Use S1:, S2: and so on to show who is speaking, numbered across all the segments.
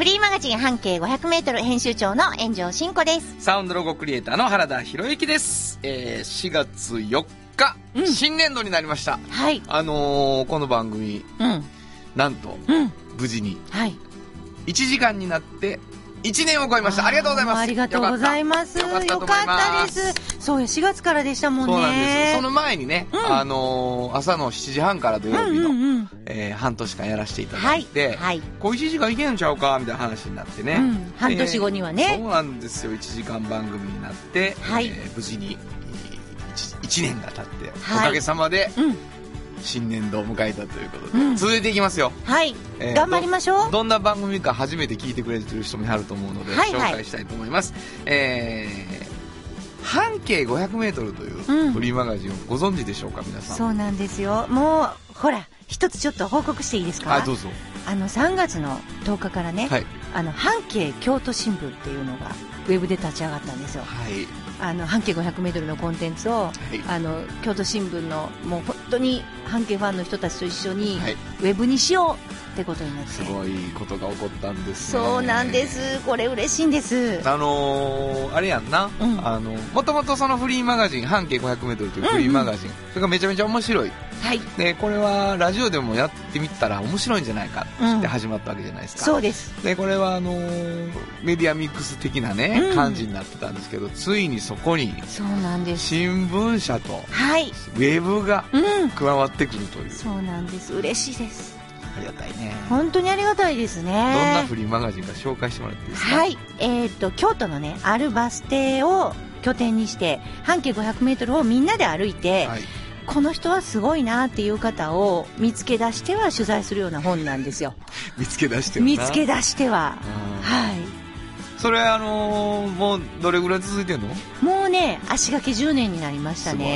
S1: フリーマガジン半径500メートル編集長の炎上真子です。
S2: サウンドロゴクリエイターの原田博之です。えー、4月4日、
S1: うん
S2: 新年度になりました。
S1: はい。
S2: あのー、この番組、
S1: うん。
S2: なんと、
S1: うん。
S2: 無事に
S1: はい。
S2: 1時間になって1年を超えました。ありがとうございます。
S1: ありがとうございます。
S2: よかった
S1: です。そうや、4月からでしたもんね。
S2: そうなんですよ。その前にね、
S1: うん
S2: あのー朝の7時半から土曜
S1: うん
S2: 日の、
S1: うんうん。
S2: えー半年間やらせていただ
S1: はいい。
S2: て、
S1: はい。
S2: こう1時間いけんちゃうかみたいな話になってね、
S1: うん半年後にはね
S2: えーそうなんですよ1時間番組になって、
S1: はい
S2: えー無事に 1, 年が経って、
S1: はい
S2: おかげさまで
S1: うん。
S2: 新年度を迎えたということで、
S1: うん。
S2: 続いていきますよ、
S1: はい。
S2: えー
S1: 頑張りましょう。
S2: どんな番組か初めて聞いてくれてる人もいはると思うので、
S1: はいはい。
S2: 紹介したいと思います。えー半径 500m という
S1: うん。
S2: フリーマガジンをご存知でしょうか皆さん。
S1: そうなんですよ。もう、ほら、一つちょっと報告していいですか？
S2: あどうぞ。
S1: あの、3月の10日からね、
S2: はい。
S1: あの、半径京都新聞っていうのが、ウェブで立ち上がったんですよ。
S2: はい
S1: あの半径500メートルのコンテンツを、
S2: はい。
S1: あの京都新聞のもう本当に半径ファンの人たちと一緒に、
S2: はい。
S1: ウェブにしようってことになって。
S2: すごいことが起こったんですね。
S1: そうなんです。これ嬉しいんです。
S2: あのー、あれやんな、
S1: うん。
S2: あのもともとそのフリーマガジン半径 500m というフリーマガジン、それがめちゃめちゃ面白い
S1: はい。
S2: でこれはラジオでもやってみたら面白いんじゃないかって始まったわけじゃないですか、
S1: そうです。
S2: でこれはあのーメディアミックス的なね、
S1: うん。
S2: 感じになってたんですけどついにそこに
S1: そうなんです。
S2: 新聞社と
S1: はい。
S2: ウェブが
S1: うん。
S2: 加わってくるという。
S1: そうなんです。嬉しいです。
S2: ありがたいね。
S1: 本当にありがたいですね。
S2: どんなフリーマガジンか紹介してもらっていいですか？
S1: はい。えっ、と京都のねあるバス停を拠点にして半径500メートルをみんなで歩いて、
S2: はい
S1: この人はすごいなっていう方を見つけ出しては取材するような本なんですよ。
S2: 見つけ出してるな
S1: 見つけ出しては。
S2: うん
S1: は
S2: それあのーもうどれぐらい続いてんの？
S1: い。もうね、足掛け10年になりました
S2: すごいな。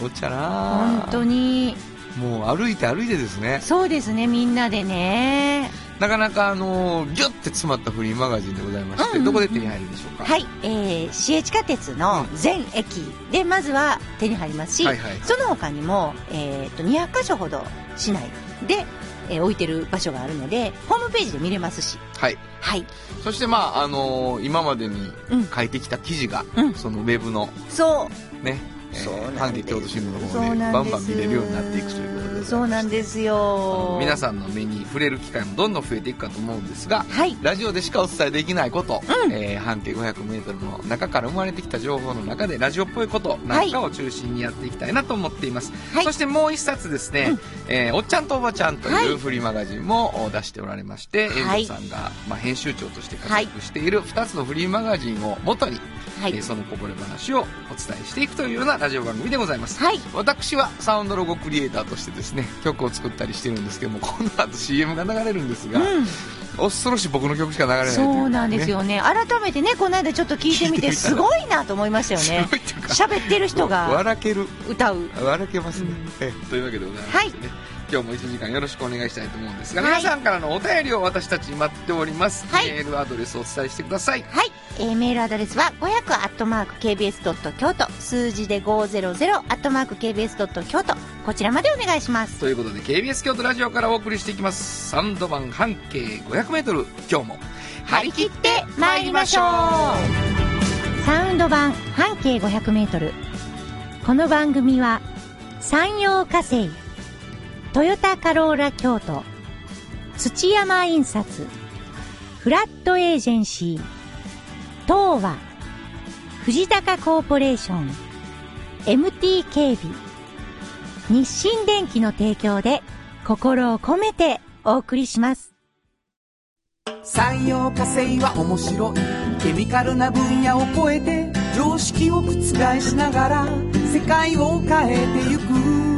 S2: こっちゃな
S1: 本当に。
S2: もう歩いて歩いてですね
S1: そうですね、みんなでね。
S2: なかなかあのーギュッて詰まったフリーマガジンでございまして、
S1: うんうんうん
S2: どこで手に入るでしょうか？
S1: はい。えー、市営地下鉄の全駅でまずは手に入りますし、
S2: はいはい
S1: その他にも、えっ、と、200箇所ほど市内で、えー置いてる場所があるので、ホームページで見れますし。
S2: はい
S1: はい。
S2: そしてまああのー今までに
S1: うん
S2: 書いてきた記事が、
S1: うん
S2: そのウェブの
S1: そう。
S2: ね、え
S1: そうなんです。
S2: 半径京都新聞の方でバンバン見れるようになっていくということで
S1: そうなんです
S2: あ
S1: よ
S2: の皆さんの目に触れる機会もどんどん増えていくかと思うんですが
S1: はい。
S2: ラジオでしかお伝えできないこと、
S1: うん。
S2: えー半径 500m の中から生まれてきた情報の中でラジオっぽいことなんかを中心にやっていきたいなと思っています、
S1: はい。
S2: そしてもう一冊ですね、
S1: うん。
S2: えーおっちゃんとおばちゃんと
S1: はいいう
S2: フリーマガジンも出しておられまして、
S1: はい。
S2: 遠藤さんが、まあ、編集長として活躍している2つのフリーマガジンを元に、
S1: はい。
S2: えーそのこぼれ話をお伝えしていくというようなラジオ番組でございます、
S1: はい。
S2: 私はサウンドロゴクリエイターとしてですね曲を作ったりしてるんですけどもこの後 CM が流れるんですが、
S1: うん。
S2: 恐ろしい僕の曲しか流れないとい
S1: そうなんです
S2: ね
S1: よね。改めてねこの間ちょっと聞いてみてすごいなと思いましたよ
S2: す
S1: ね
S2: ごい。っていうか
S1: 喋ってる人が
S2: 笑ける。
S1: 歌う。
S2: 笑けますね、
S1: うん。
S2: えというわけでございましてね、今日も1時間よろしくお願いしたいと思うんですが、
S1: はい。
S2: 皆さんからのお便りを私たち待っております、
S1: はい。
S2: メールアドレスをお伝えしてください。
S1: はい、えーメールアドレスは500アットマーク KBS ドット京都。数字で500アットマーク KBS ドット京都。こちらまでお願いします。
S2: ということで KBS 京都ラジオからお送りしていきます。サンド版半径 500m 今日も
S1: 張り切って参りましょう。サウンド版半径500メートル。この番組は山陽火星トヨタカローラ京都。土山印刷。フラットエージェンシー。東和。藤高コーポレーション。MT 警備日清電機の提供で心を込めてお送りします。
S3: 産業化成は面白い。ケミカルな分野を超えて常識を覆しながら世界を変えてゆく。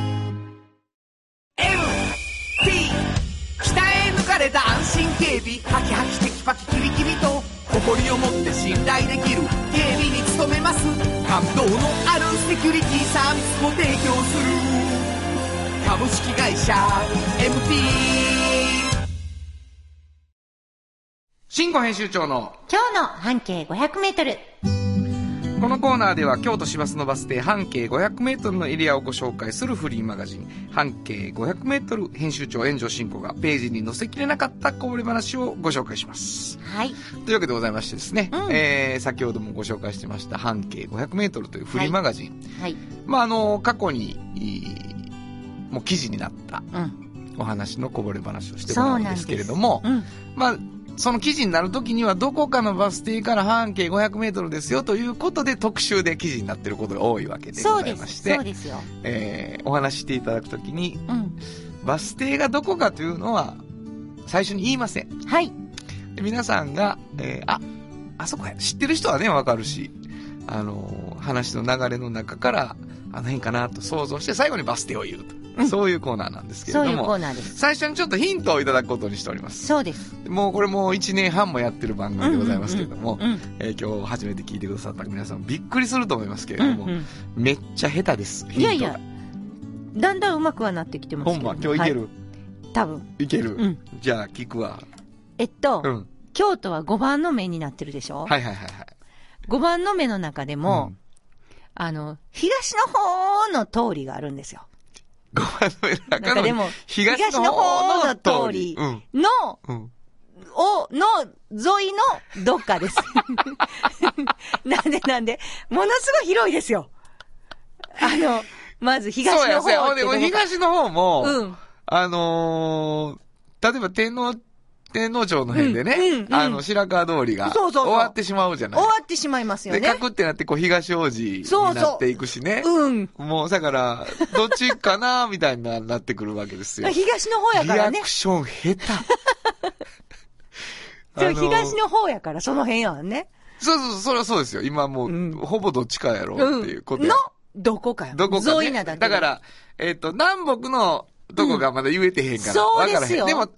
S3: 誇りを持って信頼できる警備に努めます。感動のあるセキュリティサービスを提供する。株式会社 MT
S2: 新語編集長の
S1: 今日の半径500メートル。
S2: このコーナーでは京都市バスのバス停半径 500m のエリアをご紹介するフリーマガジン半径 500m 編集長炎上進行がページに載せきれなかったこぼれ話をご紹介します。
S1: はい。
S2: というわけでございましてですね、
S1: うん
S2: えー先ほどもご紹介してました半径 500m というフリーマガジン。
S1: はい。
S2: まああの、過去に、いいもう記事になった
S1: うん。
S2: お話のこぼれ話をしてもらうんですけれども、
S1: うん。
S2: まあ、その記事になるときには、どこかのバス停から半径500メートルですよということで特集で記事になっていることが多いわけでご。ざいまして、
S1: そうですよ。
S2: えーお話ししていただくときに、
S1: うん。
S2: バス停がどこかというのは、最初に言いません。
S1: はい。
S2: で皆さんが、えーあ、あそこや、知ってる人はね、わかるし、あのー話の流れの中から、あの辺かなと想像して、最後にバス停を言うと。
S1: うん
S2: そういうコーナーなんですけれ
S1: そういうコ
S2: ども、
S1: ーナーです。
S2: 最初にちょっとヒントをいただくことにしております。
S1: そうです。
S2: もうこれもう1年半もやってる番組でございますけれども、
S1: うん。
S2: えー今日初めて聞いてくださった皆さんびっくりすると思いますけれ
S1: うん。
S2: ども、
S1: うん。
S2: めっちゃ下手です。
S1: いやいやだんだん上手くはなってきてますけど。
S2: トが。ほんま、今日いける、
S1: はい多分。
S2: い、ける、
S1: うん。
S2: じゃあ聞くわ。
S1: えっと、
S2: うん。
S1: 京都は5番の目になってるでしょ？
S2: はいはいはいはい。
S1: 5番の目の中でも、あの、東の方の通りがあるんですよ。
S2: うん、5番の上の
S1: なん
S2: 中の
S1: かでも、
S2: 東の方の通り。うん。
S1: の、
S2: うん。
S1: を、の、沿いのどっかです。なんでなんで、ものすごい広いですよ。あの、まず東
S2: そうや、
S1: の
S2: そうや。東の方も、
S1: うん。
S2: あのー、例えば天皇、天皇町の辺でね、
S1: うんうんうん
S2: あの、白川通りが
S1: そうそうそう
S2: 終わってしまうじゃない？
S1: 終わってしまいますよ
S2: で、
S1: ね
S2: カ。クってなって、こう、東王子に
S1: そうそう
S2: なっていくしね。
S1: うん。
S2: もう、だから、どっちかな、みたいにななってくるわけですよ。
S1: 東の方やからね
S2: リアク。ション下手。
S1: そう
S2: あの
S1: 東の方やから、その辺やんね。
S2: そうそうそう、それはそうですよ。今もう、
S1: うん
S2: ほぼどっちかやろうっていうことや
S1: の、どこかよ。
S2: どこか、ね。
S1: 沿いなだ
S2: から、えっ、と、南北のとこがまだ言えてへんから。
S1: そう
S2: わから
S1: ですよ。
S2: でも、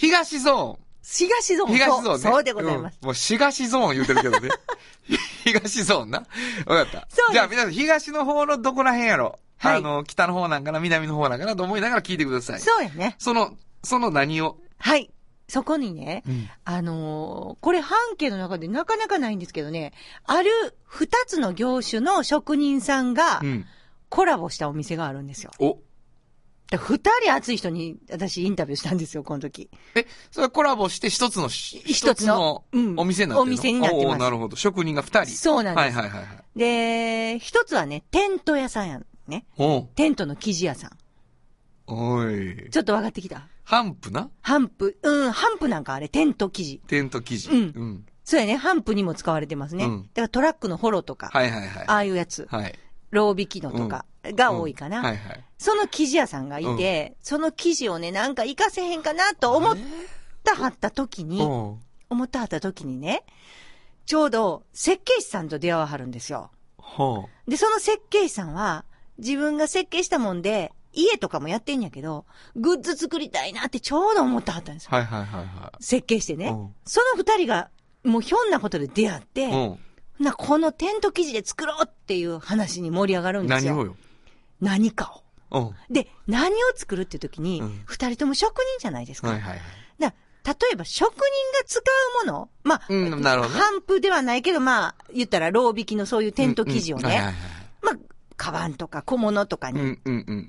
S2: 東ゾ
S1: 東ゾーン。
S2: ーン。東ゾーンね。
S1: そうでございます。
S2: うんもう東ゾーン言うてるけどね。東ゾーンな。わかった。
S1: そう
S2: じゃあ皆さん、東の方のどこら辺やろ？
S1: はい
S2: あの、北の方なんかな、南の方なんかな？と思いながら聞いてください。
S1: そうやね。
S2: その、その何を？
S1: はい。そこにね、
S2: うん
S1: あのーこれ半径の中でなかなかないんですけどね、ある二つの業種の職人さんが
S2: うん。
S1: コラボしたお店があるんですよ。
S2: お、
S1: で二人熱い人に私インタビューしたんですよ、この時。
S2: え、それはコラボして一つのし、
S1: 一つのうん
S2: お店になってるの？
S1: お店になってます
S2: なるほど。職人が二人。
S1: そうなんです。
S2: はいはいはいはい。
S1: で、一つはね、テント屋さんやんね。テントの生地屋さん。
S2: おい。
S1: ちょっと分かってきた？
S2: ハンプな？
S1: ハンプ、うん、ハンプなんかあれ、テント生地。
S2: テント生地。
S1: うん
S2: うん。
S1: そうやね、ハンプにも使われてますね。
S2: うん
S1: だからトラックのホロとか、
S2: はいはいはい。
S1: ああいうやつ、
S2: はい。
S1: ロー引きのとかが多いかな。
S2: うんはいはい。
S1: その生地屋さんがいて、その生地をね、なんか活かせへんかなと思ったはった時に、思ったはった時にね、ちょうど設計士さんと出会わはるんですよ。
S2: ほ
S1: で、その設計士さんは、自分が設計したもんで、家とかもやってんやけど、グッズ作りたいなってちょうど思ったはったんですよ。
S2: う。はいはいはいは
S1: 設計してね
S2: うん。
S1: その二人が、もうひょんなことで出会っ
S2: い。
S1: て、な、このテント生地で作ろうっていう話に盛り上がる
S2: うんん。
S1: ですよ。
S2: 何をよ。
S1: 何かを。
S2: うん。
S1: で、何を作るっていう時に
S2: うん、
S1: 二、人とも職人じゃないですか。
S2: はいはいはい。
S1: だ例えば職人が使うもの、まあ、
S2: うんなるほどね
S1: ハンプではないけど、まあ、言ったら、ロー引きのそういうテント生地をね、まあ、カバンとか小物とかに。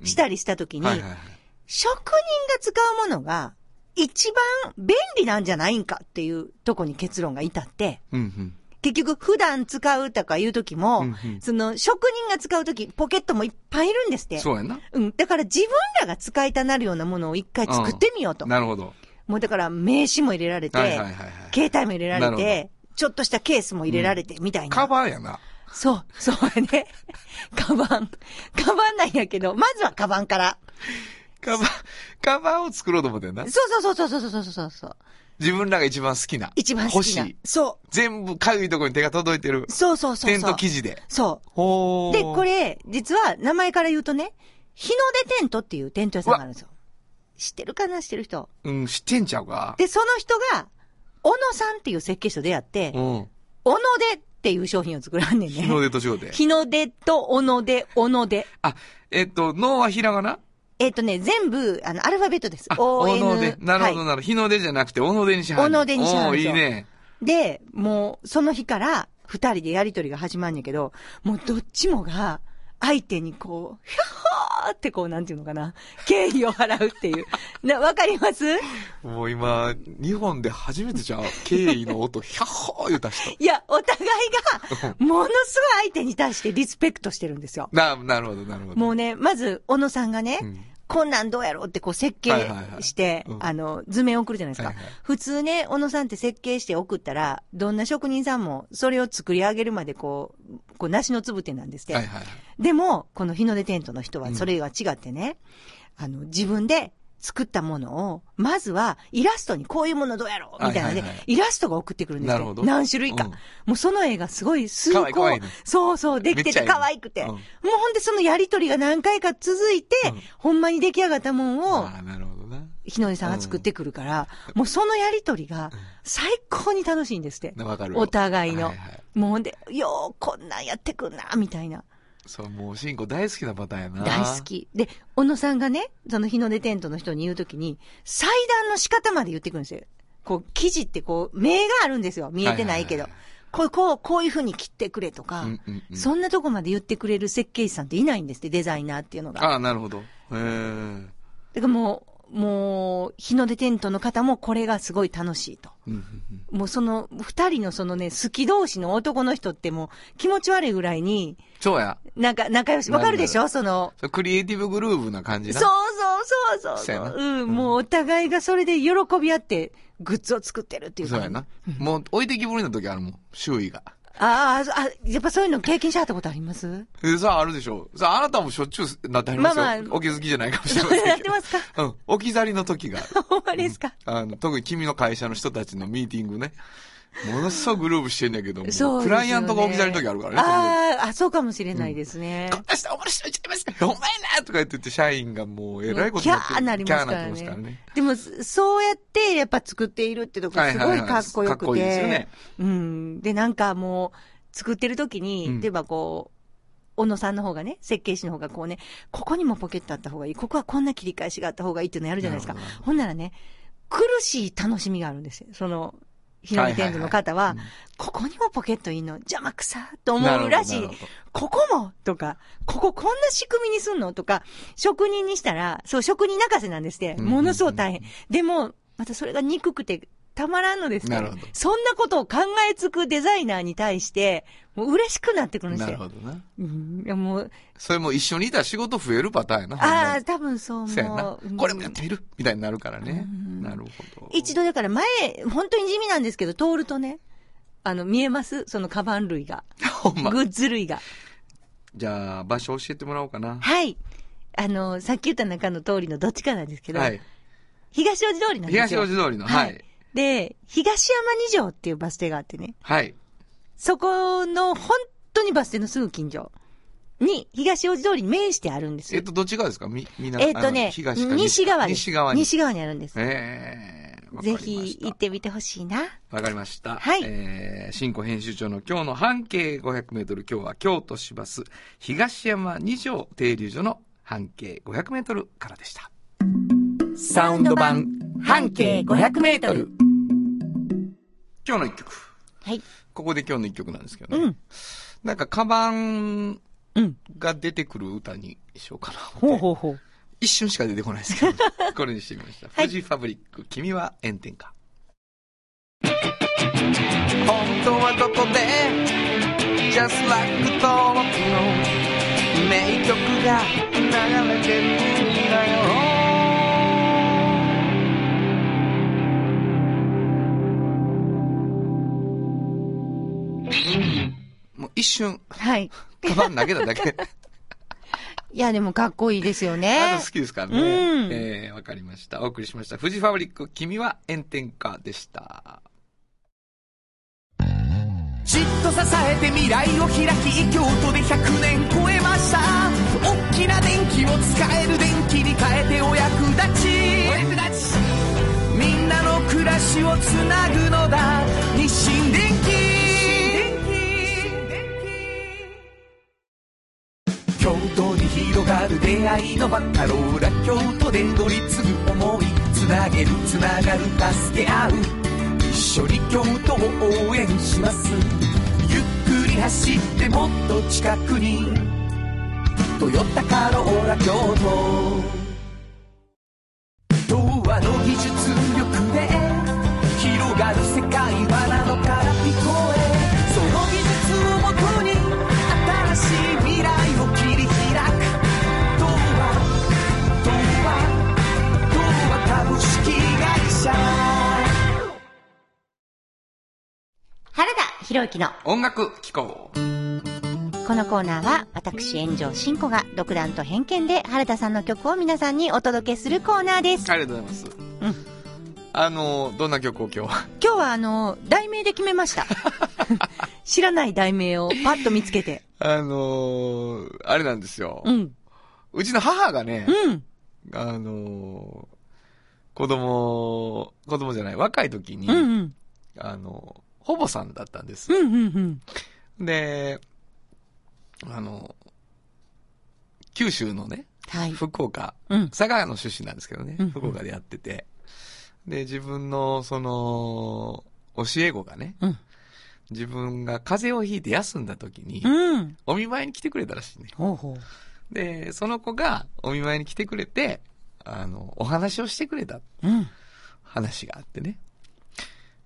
S1: したりした時に、
S2: はいはいはい。
S1: 職人が使うものが一番便利なんじゃないんかっていうとこに結論が至って、
S2: うんうん。
S1: 結局普段使うとかいう時も、
S2: うんうん
S1: その職人が使う時ポケットもいっぱいいるんですって。
S2: そうやな。
S1: うん。だから自分らが使いたなるようなものを一回作ってみようと。
S2: なるほど。
S1: もうだから名刺も入れられて、
S2: はいはいはいはい。
S1: 携帯も入れられて、ちょっとしたケースも入れられて、みたいな。
S2: カバーやな。
S1: そう、そうやね。カバン。カバンなんやけど、まずはカバンから。
S2: カバン、カバンを作ろうと思ってんな。
S1: そうそうそうそうそうそうそうそう。
S2: 自分らが一番好きな。
S1: 一番好きな。
S2: 欲しい。
S1: そ
S2: 全部かゆいところに手が届いてる
S1: う。。そうそうそう。
S2: テント生地で。
S1: そ
S2: ほ
S1: う。で、これ、実は名前から言うとね、日の出テントっていうテント屋さんがあるんですよ。知ってるかな？知ってる人？
S2: うん、知ってんちゃうか。
S1: で、その人が、小野さんっていう設計士と出会って、
S2: うん。
S1: 小野出っていう商品を作らんねんね。
S2: 日の出と違うて。
S1: 日の出と小野出、小野出。
S2: あ、えっと、脳はひらがな？
S1: えっ、とね、全部、あの、アルファベットです。
S2: お。ので。なるほど、
S1: はい
S2: なるほど。日の出じゃなくて、おのでにしはる。
S1: おのでにしはる
S2: いいね。
S1: で、もう、その日から、二人でやりとりが始まんやけど、もうどっちもが、相手にこう、ひゃっほーってこう、なんていうのかな、敬意を払うっていう。な、わかります？
S2: もう今、日本で初めてじゃん。敬意の音、ひゃっほー言うた人。
S1: いや、お互いが、ものすごい相手に対してリスペクトしてるんですよ。
S2: な、なるほど、なるほど。
S1: もうね、まず、小野さんがね、
S2: うん
S1: こんなんどうやろうってこう設計して、
S2: うん
S1: あの、図面送るじゃないですか。
S2: はいはい
S1: 普通ね、小野さんって設計して送ったら、どんな職人さんもそれを作り上げるまでこう、こう、梨のつぶてなんですって。
S2: はいはい。
S1: でも、この日の出テントの人
S2: うん
S1: はそれは違ってね、あの、自分で作ったものを、まずはイラストにこういうものどうやろうみたいなので、
S2: はいはいはい
S1: イラストが送ってくるんですよ。何種類か。
S2: うん
S1: もうその絵がすごい崇高そうそう、できてて可愛くて。
S2: うん
S1: もうほんでそのやりとりが何回か続いて、
S2: うん
S1: ほんまに出来上がったもんを、
S2: ああ、なるほどな。
S1: 日の出さんが作ってくるから、もうそのやりとりが最高に楽しいんですって。
S2: わかるよ。
S1: お互いの。
S2: はいはい
S1: もうほんで、よう、こんなんやってくんな、みたいな。
S2: そう、もう、シンコ大好きなパターンやな。
S1: 大好。き。で、小野さんがね、その日の出テントの人に言うときに、祭壇の仕方まで言ってくるんですよ。こう、生地ってこう、目があるんですよ。見えてないけど。
S2: はいはい
S1: こう、こう、こういう風に切ってくれとか、
S2: うんうんうん
S1: そんなとこまで言ってくれる設計士さんっていないんですって、デザイナーっていうのが。
S2: ああ、なるほど。へえ。
S1: だからもう、もう、日の出テントの方もこれがすごい楽しいと。もうその、二人のそのね、好き同士の男の人ってもう気持ち悪いぐらいに、
S2: そうや。
S1: なんか仲良し、わかるでしょ？その、
S2: クリエイティブグルーヴな感じな。
S1: そうそうそうそう
S2: そう
S1: うん、もうお互いがそれで喜び合って、グッズを作ってるっていうか
S2: そうやな。もう、置いてきぼりの時あるもん。周囲が。
S1: ああ、あ、やっぱそういうの経験しはったことあります？
S2: えさあ、あるでしょ。さあ、あなたもしょっちゅうなってありますよ。
S1: まあまあ
S2: お気づきじゃないかもしれませんけど。
S1: やってますか？
S2: うん。置き去りの時が。
S1: ほんまですか？
S2: あの、特に君の会社の人たちのミーティングね。ものすごくグルーブしてんだけどクライアントが置き去りの時あるからね。
S1: ああ、あ、そうかもしれないですね。
S2: こんな人面白いちゃいますお前なとか言ってて、社員がもう、えらいことになってる
S1: ーなりますから
S2: キャーなってますから
S1: ね
S2: ね。。
S1: でも、そうやってやっぱ作っているってとこすごいかっこよく
S2: はいはいはいかっこいいですよ
S1: て
S2: ね。
S1: うん。で、なんかもう、作ってる時に、
S2: うん
S1: 例えばこう、小野さんの方がね、設計士の方がこうね、ここにもポケットあった方がいい、ここはこんな切り返しがあった方がいいっていうのやるじゃないですか。
S2: ほ
S1: んならね、苦しい楽しみがあるんですよ。その、日の出テントの方は、ここにもポケットいいの？邪魔くさと思うらしい。ここも？とか、こここんな仕組みにすんの？とか、職人にしたら、そう、職人泣かせなんですって。
S2: うん
S1: ものすごい大変。でも、またそれが憎くて、たまらんのですって
S2: なるほど
S1: そんなことを考えつくデザイナーに対して、もう嬉しくなってくるんですよ。
S2: なるほどな。
S1: うん、いやもう、
S2: それも一緒にいたら仕事増えるパターンやな。
S1: ああ、多分そう思う。。
S2: これもやってみる？みたいになるからね
S1: う。ん
S2: なるほど。
S1: 一度だから前、本当に地味なんですけど、通るとね、あの、見えます？そのカバン類が。
S2: ほんま。
S1: グッズ類が。
S2: じゃあ、場所教えてもらおうかな。
S1: はい。あの、さっき言った中の通りのどっちかなんですけど、
S2: はい。
S1: 東大路通りなんですよ。
S2: 東大路通りの、はい。
S1: で、東山二条っていうバス停があってね、
S2: はい。
S1: そこの本当にバス停のすぐ近所に、東大路通りに面してあるんですよ。
S2: えっと、どっち側ですか？み、みな
S1: えっとね、西側です。
S2: 西側に。
S1: 西側にあるんです。
S2: ええー。わかり
S1: ぜ
S2: ました
S1: ひ行ってみてほしいな。
S2: わかりました。
S1: はい
S2: えー、新庫編集長の今日の半径500メートル、今日は京都市バス東山二条停留所の半径500メートルからでした。
S3: サウンド版半径500メートル。
S2: 今日の一曲。
S1: はい。
S2: ここで今日の一曲なんですけどね。
S1: うん。
S2: なんか、カバン
S1: うん。
S2: が出てくる歌にしようかな。
S1: ほうほうほう。
S2: 一瞬しか出てこないですけど、これにしてみました。
S1: はい
S2: 富士ファブリック、君は炎天下。本当はどこで Just like 登録の名曲が流れてる一一瞬、
S1: はい。
S2: カバン投げただけ。
S1: いや、でもかっこいいですよ
S2: あ
S1: ね
S2: と好。きですからね。
S1: うん
S2: えー、わかりました。お送りしました。富士ファブリック、君は炎天下でした。
S3: じっと支えて未来を開き京都で100年超えました大きな電気を使える電気に変えてお役立ちお役立ちみんなの暮らしをつなぐのだ日清京都に広がる出会いのバカローラ京都で乗り継ぐ思いつなげるつながる。助け合う一緒に京都を応援します。ゆっくり走ってもっと近くに「トヨタカローラ京都」童話の技術力
S1: 原田博之の
S2: 音楽機構。
S1: このコーナーは私炎上真子が独断と偏見で原田さんの曲を皆さんにお届けするコーナーです。
S2: ありがとうございます。あの、どんな曲を今日は？
S1: 今日はあの、題名で決めました。知らない題名をパッと見つけて。
S2: あのーあれなんですよ。
S1: うん。
S2: うちの母がね、
S1: うん。
S2: あのー子供、子供じゃない、若い時に、
S1: うんうん。
S2: あの、ほぼさんだったんです。
S1: うんうんうん。
S2: で、あの、九州のね、
S1: はい。
S2: 福岡、
S1: うん。
S2: 佐賀の出身なんですけどね、
S1: うん
S2: 福岡でやってて、で、自分の、その、教え子がね、
S1: うん。
S2: 自分が風邪をひいて休んだ時に、
S1: うん。
S2: お見舞いに来てくれたらしいね。
S1: ほうほう。
S2: で、その子がお見舞いに来てくれて、あの、お話をしてくれた
S1: うん。
S2: 話があってね。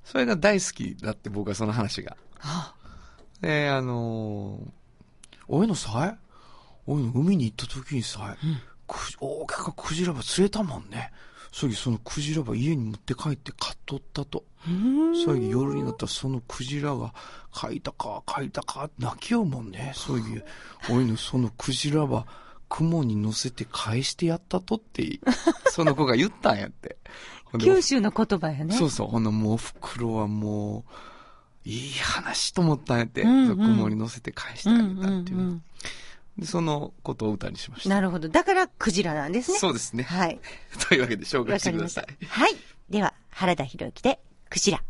S2: それが大好きだって僕はその話が。
S1: あ
S2: で、あのー、おいのさえ、おいの海に行った時にさえ、く大きなクジラが釣れたもんね。それそのクジラが家に持って帰って買っとったと。
S1: うん。
S2: それ夜になったらそのクジラが、書いたか、書いたか、泣きようもんね。そういう、おいのそのクジラは、雲に乗せて返してやったとって、その子が言ったんやって。
S1: 九州の言葉やね。
S2: そうそう。ほんなもう、お袋はもう、いい話と思ったんやって。
S1: うんうん
S2: 雲に乗せて返してあ
S1: うん
S2: げたっていう。
S1: うん
S2: で、そのことを歌にしました。
S1: うん。なるほど。だから、クジラなんですね。
S2: そうですね。
S1: はい。
S2: というわけで紹介
S1: わ
S2: してください。。
S1: はい。では、原田博之で、クジラ。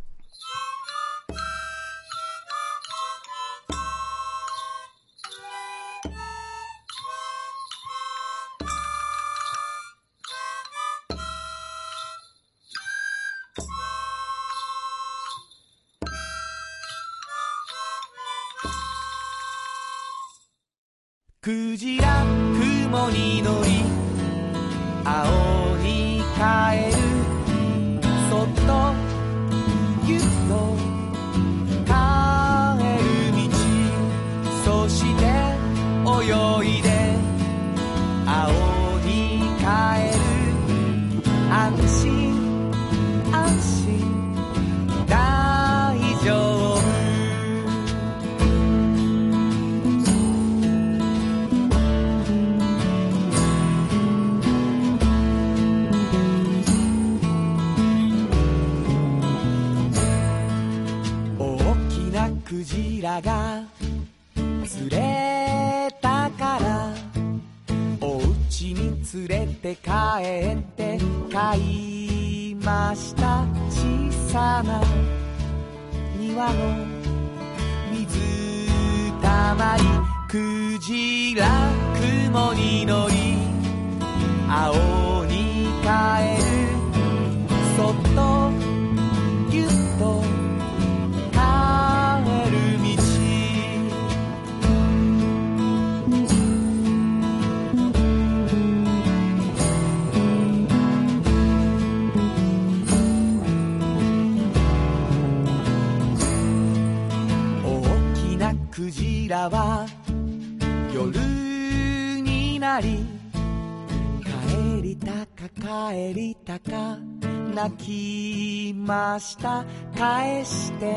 S3: かえました。返して。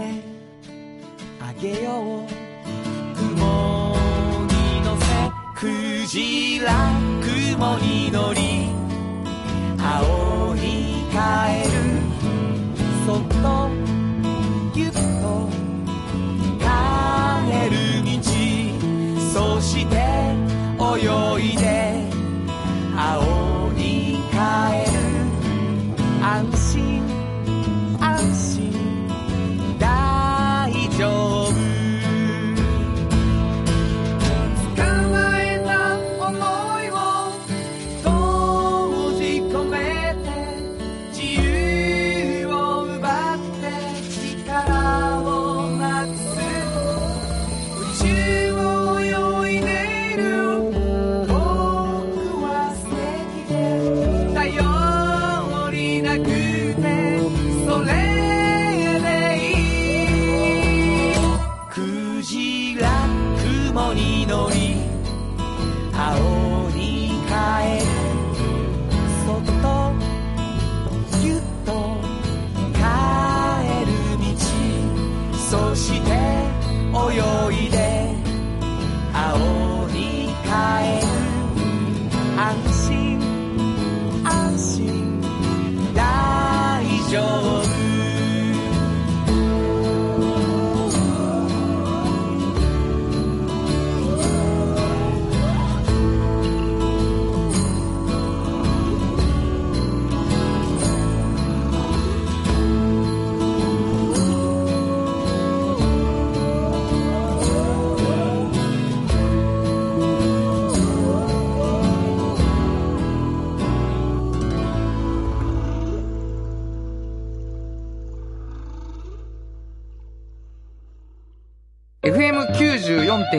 S3: あげよう。雲に乗せ。クジラ雲に乗り。青い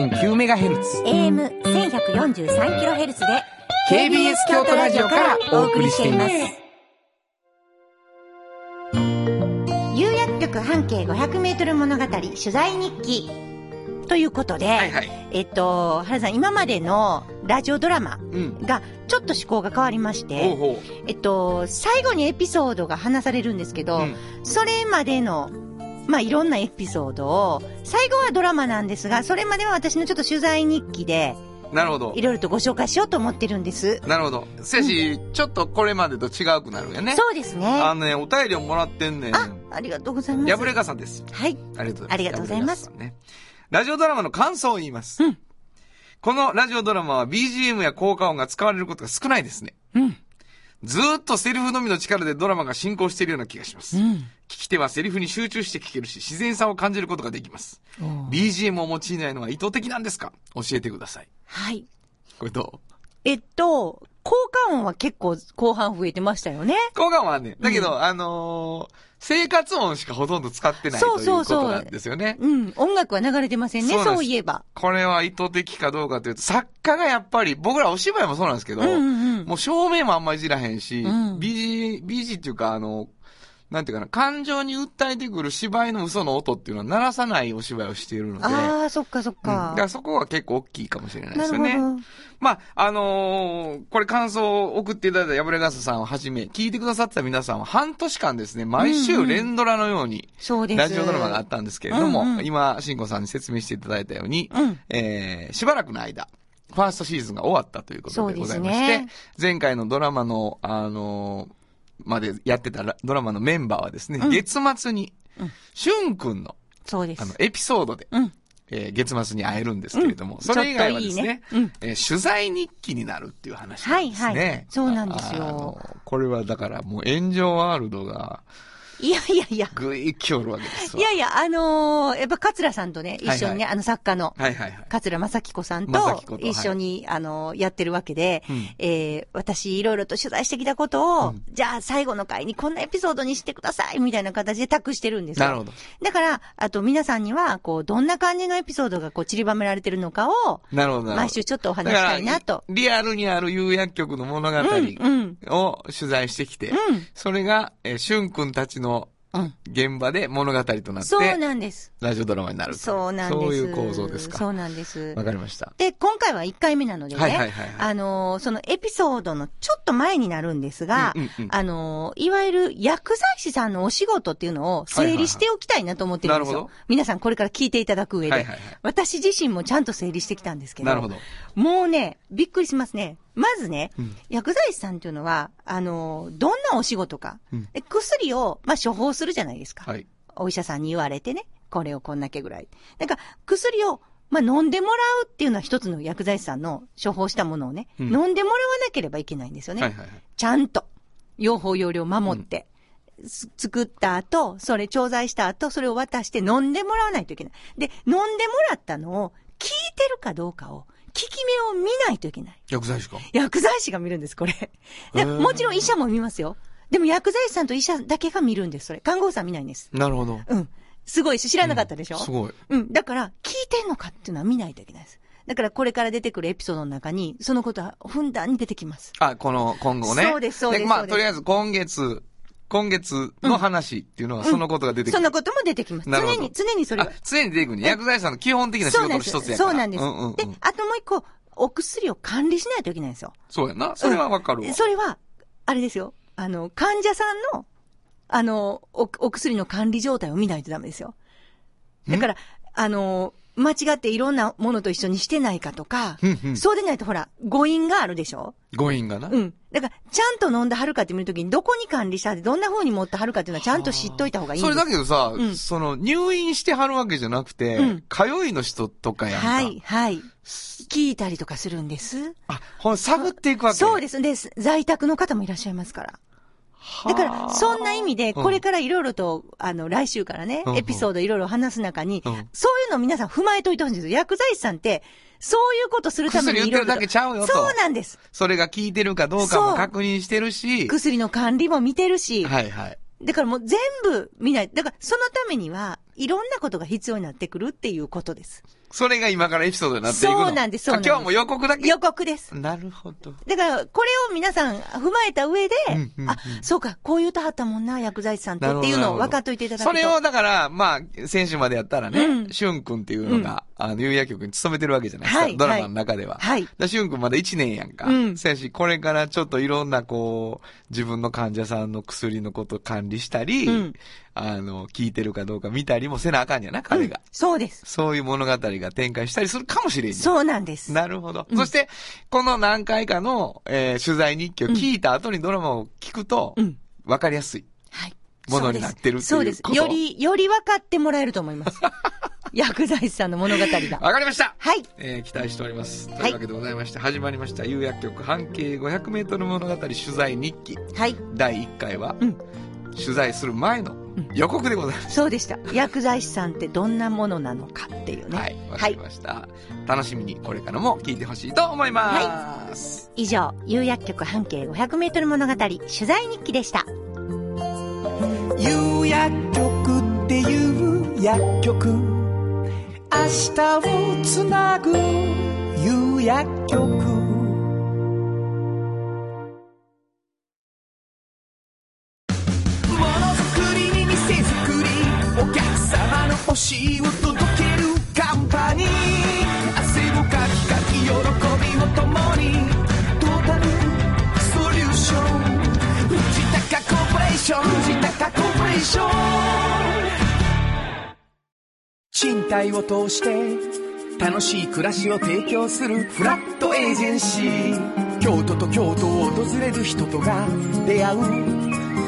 S2: FM94.9MHz
S1: AM1143kHz で
S2: KBS 京都ラジオからお送りしています。
S1: 有薬局半径500メートル物語取材日記。ということで、
S2: はいはい。
S1: えっと、原さん、今までのラジオドラマ
S2: うん。
S1: がちょっと趣向が変わりまし
S2: ほう
S1: て、
S2: ほ
S1: えっと、最後にエピソードが話されるんですけど、
S2: うん。
S1: それまでの、まあ、いろんなエピソードを、最後はドラマなんですが、それまでは私のちょっと取材日記で、
S2: うなるほど
S1: いろいろとご紹介しようと思ってるんです。
S2: なるほどせやし、ちょっとこれまでと違うくなるよね
S1: そうですね。
S2: あのねお便りをもらってんねん
S1: あ、ありがとうございます。
S2: やぶれかさんです
S1: はい。
S2: ありがとうございます。
S1: ありがとうございます
S2: ね。ラジオドラマの感想を言います。
S1: うん
S2: このラジオドラマは BGM や効果音が使われることが少ないですね。
S1: うん。
S2: ずーっとセリフのみの力でドラマが進行しているような気がします。
S1: うん。
S2: 聞き手はセリフに集中して聞けるし、自然さを感じることができます。BGM を用いないのは意図的なんですか？教えてください。
S1: はい。
S2: これどう？
S1: えっと、効果音は結構後半増えてましたよね。
S2: 効果音はね、だけど、あのー生活音しかほとんど使ってないというこ
S1: そうそうそう
S2: となんですよね。
S1: うん。音楽は流れてませんね、
S2: そう
S1: いえば。
S2: これは意図的かどうかというと、作家がやっぱり、僕らお芝居もそうなんですけど、
S1: うんうんうん。
S2: もう照明もあんまりいじらへんし、
S1: うん
S2: BG、BG っていうか、あの、なんていうかな、感情に訴えてくる芝居の嘘の音っていうのは鳴らさないお芝居をしているので、
S1: ああ、そっかそっ
S2: うん。だ
S1: か
S2: か。らそこは結構大きいかもしれないで
S1: な
S2: すよね。まあ、あのーこれ感想を送っていただいたヤブレガスさんをはじめ、聞いてくださった皆さんは半年間ですね、毎週連ドラのように、
S1: そうです。
S2: ラジオドラマがあったんですけれども、
S1: うんうん
S2: 今、慎吾さんに説明していただいたように、
S1: うん。
S2: えーしばらくの間、ファーストシーズンが終わったということでございまして、
S1: ね。
S2: 前回のドラマの、あのーまでやってたラドラマのメンバーはですね、
S1: うん。
S2: 月末に
S1: うん、
S2: しゅんくんの、
S1: そうです。
S2: あの、エピソードで、
S1: うん。
S2: えー月末に会えるんですけれども、
S1: うん。
S2: それ以外はですね、
S1: いいね。うん。
S2: えー取材日記になるっていう話なんですね。
S1: はいはい。そうなんですよ。
S2: これはだからもう炎上ワールドが
S1: いやいやいや。
S2: ぐいきおるわけですわ。
S1: いやいや、あのーやっぱ桂さんとね、一緒にね、
S2: はい
S1: あの作家の、
S2: はいはいはい。
S1: 桂正彦さんと
S2: 正彦とはい
S1: 一緒に、あの、やってるわけで、
S2: うん
S1: えー私いろいろと取材してきたことを、
S2: うん
S1: じゃあ最後の回にこんなエピソードにしてくださいみたいな形で託してるんですよ。
S2: なるほど。
S1: だから、あと皆さんには、こう、どんな感じのエピソードがこう散りばめられてるのかを、
S2: なるほど。
S1: 毎週ちょっとお話したいなと。
S2: リアルにある有薬局の物語。を取材してきて、
S1: うん
S2: それが、えー、しゅんくんたちの
S1: うん。
S2: 現場で物語となって、
S1: そうなんです。
S2: ラジオドラマになると。
S1: そうなんです。
S2: そういう構造ですか。
S1: そうなんです
S2: わ。かりました。
S1: で、今回は1回目なのでね、
S2: はいはいはいはい
S1: あのーそのエピソードのちょっと前になるんですが、
S2: うんうんうん
S1: あのーいわゆる薬剤師さんのお仕事っていうのを整理しておきたいなと思ってるんですよ。
S2: はいはいはいなるほ
S1: 皆さんこれから聞いていただく上で、
S2: はいはいはい
S1: 私自身もちゃんと整理してきたんですけど、
S2: なるほど。
S1: もうね、びっくりしますね。まずね、
S2: うん
S1: 薬剤師さんっていうのは、あのーどんなお仕事か、
S2: うん
S1: で薬を、まあ、処方するじゃないですか。
S2: はい。
S1: お医者さんに言われてね、これをこんだけぐらい。なんか、薬を、まあ、飲んでもらうっていうのは一つの薬剤師さんの処方したものをね、
S2: うん
S1: 飲んでもらわなければいけないんですよね。
S2: はいはいはい。
S1: ちゃんと、用法用量守って、す作った後、それ調剤した後、それを渡して飲んでもらわないといけない。で、飲んでもらったのを聞いてるかどうかを、効き目を見ないといけない。
S2: 薬剤師か。
S1: 薬剤師が見るんです、これ。でもちろん医者も見ますよ。でも薬剤師さんと医者だけが見るんです、それ。看護婦さん見ないんです。
S2: なるほど。
S1: うん。すごいし、知らなかったでしょ、
S2: すごい。
S1: うん。だから、聞いてんのかっていうのは見ないといけないです。だから、これから出てくるエピソードの中に、そのことはふんだんに出てきます。
S2: あ、この、今後ね。
S1: そうですそうです
S2: まあ、とりあえず今月、今月の話っていうのは、そのことが出てくる。
S1: そんなことも出てきます。常に、常にそれ
S2: 常に出てくるね。薬剤師さんの基本的な仕事の一つやから。
S1: そうなんです。
S2: うんうんうん
S1: で、あともう一個、お薬を管理しないといけないんですよ。
S2: そうやな。それはわかるわ。
S1: それは、あれですよ。あの、患者さんの、あの、お、お薬の管理状態を見ないとダメですよ。だから、あの、間違っていろんなものと一緒にしてないかとかそうでないとほら、誤飲があるでしょ？
S2: 誤飲がな。
S1: うん。だから、ちゃんと飲んではるかって見るときに、どこに管理したって、どんな風に持ってはるかっていうのはちゃんと知っといた方がいい
S2: それだけどさ、
S1: うん
S2: その、入院してはるわけじゃなくて、
S1: うん
S2: 通いの人とかやんか。
S1: はい、はい。聞いたりとかするんです。
S2: あ、ほん、探っていくわけ。
S1: そうです。です。在宅の方もいらっしゃいますから。だから、そんな意味で、これからいろいろと、あの、来週からね
S2: うん、
S1: エピソードいろいろ話す中に
S2: うん、
S1: そういうのを皆さん踏まえといてほしいんですよ。薬剤師さんって、そういうことするためにいろいろと。
S2: 薬言ってるだけちゃうよと
S1: そうなんです。
S2: それが効いてるかどうかも確認してるし。
S1: 薬の管理も見てるし、
S2: はいはい。
S1: だからもう全部見ない。だから、そのためには、いろんなことが必要になってくるっていうことです。
S2: それが今からエピソードになっていくの？
S1: そうなんですそうなんです
S2: あ今日はもう予告だけ？
S1: 予告です。
S2: なるほど。
S1: だから、これを皆さん踏まえた上で、
S2: うんうんうん
S1: あ、そうか、こう言うとはったもんな、薬剤師さんって
S2: なるほど
S1: っていうのを分かっといていただくと。
S2: それを、だから、まあ、選手までやったらね、
S1: うん
S2: しゅんくんっていうのが、あの、有薬局に勤めてるわけじゃないですか。
S1: はい
S2: ドラマの中では。
S1: はい
S2: だしゅんくんまだ1年やんか。
S1: うん
S2: せやし、これからちょっといろんな、こう、自分の患者さんの薬のこと管理したり、
S1: うん
S2: あの、聞いてるかどうか見たりもせなあかんやな、彼が。
S1: そうです。
S2: そういう物語がが展開したりするかもしれん
S1: そうなんです。
S2: なるほど。
S1: うん
S2: そして、この何回かの、えー取材日記を聞いた後にドラマを聞くと、
S1: うん。
S2: わかりやすい。
S1: はい。
S2: ものになってるっていう
S1: そうです。より、より分かってもらえると思います。薬剤師さんの物語が。
S2: わかりました
S1: はい。
S2: えー期待しております。というわけでございまして、始まりました、有薬局半径500メートル物語取材日記。
S1: はい。
S2: 第1回は、
S1: うん
S2: 取材する前の予告でございます。
S1: そうでした。薬剤師さんってどんなものなのかっていうね。
S2: はい、わかりました、楽しみにこれからも聞いてほしいと思います。
S1: 以上、有薬局半径500メートル物語取材日記でした。
S3: 有薬局っていう薬局明日をつなぐ有薬局欲しいを届けるカンパニー汗をかきかき喜びを共にトータルソリューション藤高コーポレーション。藤高コーポレーション。賃貸を通して楽しい暮らしを提供するフラットエージェンシー。京都と京都を訪れる人とが出会う。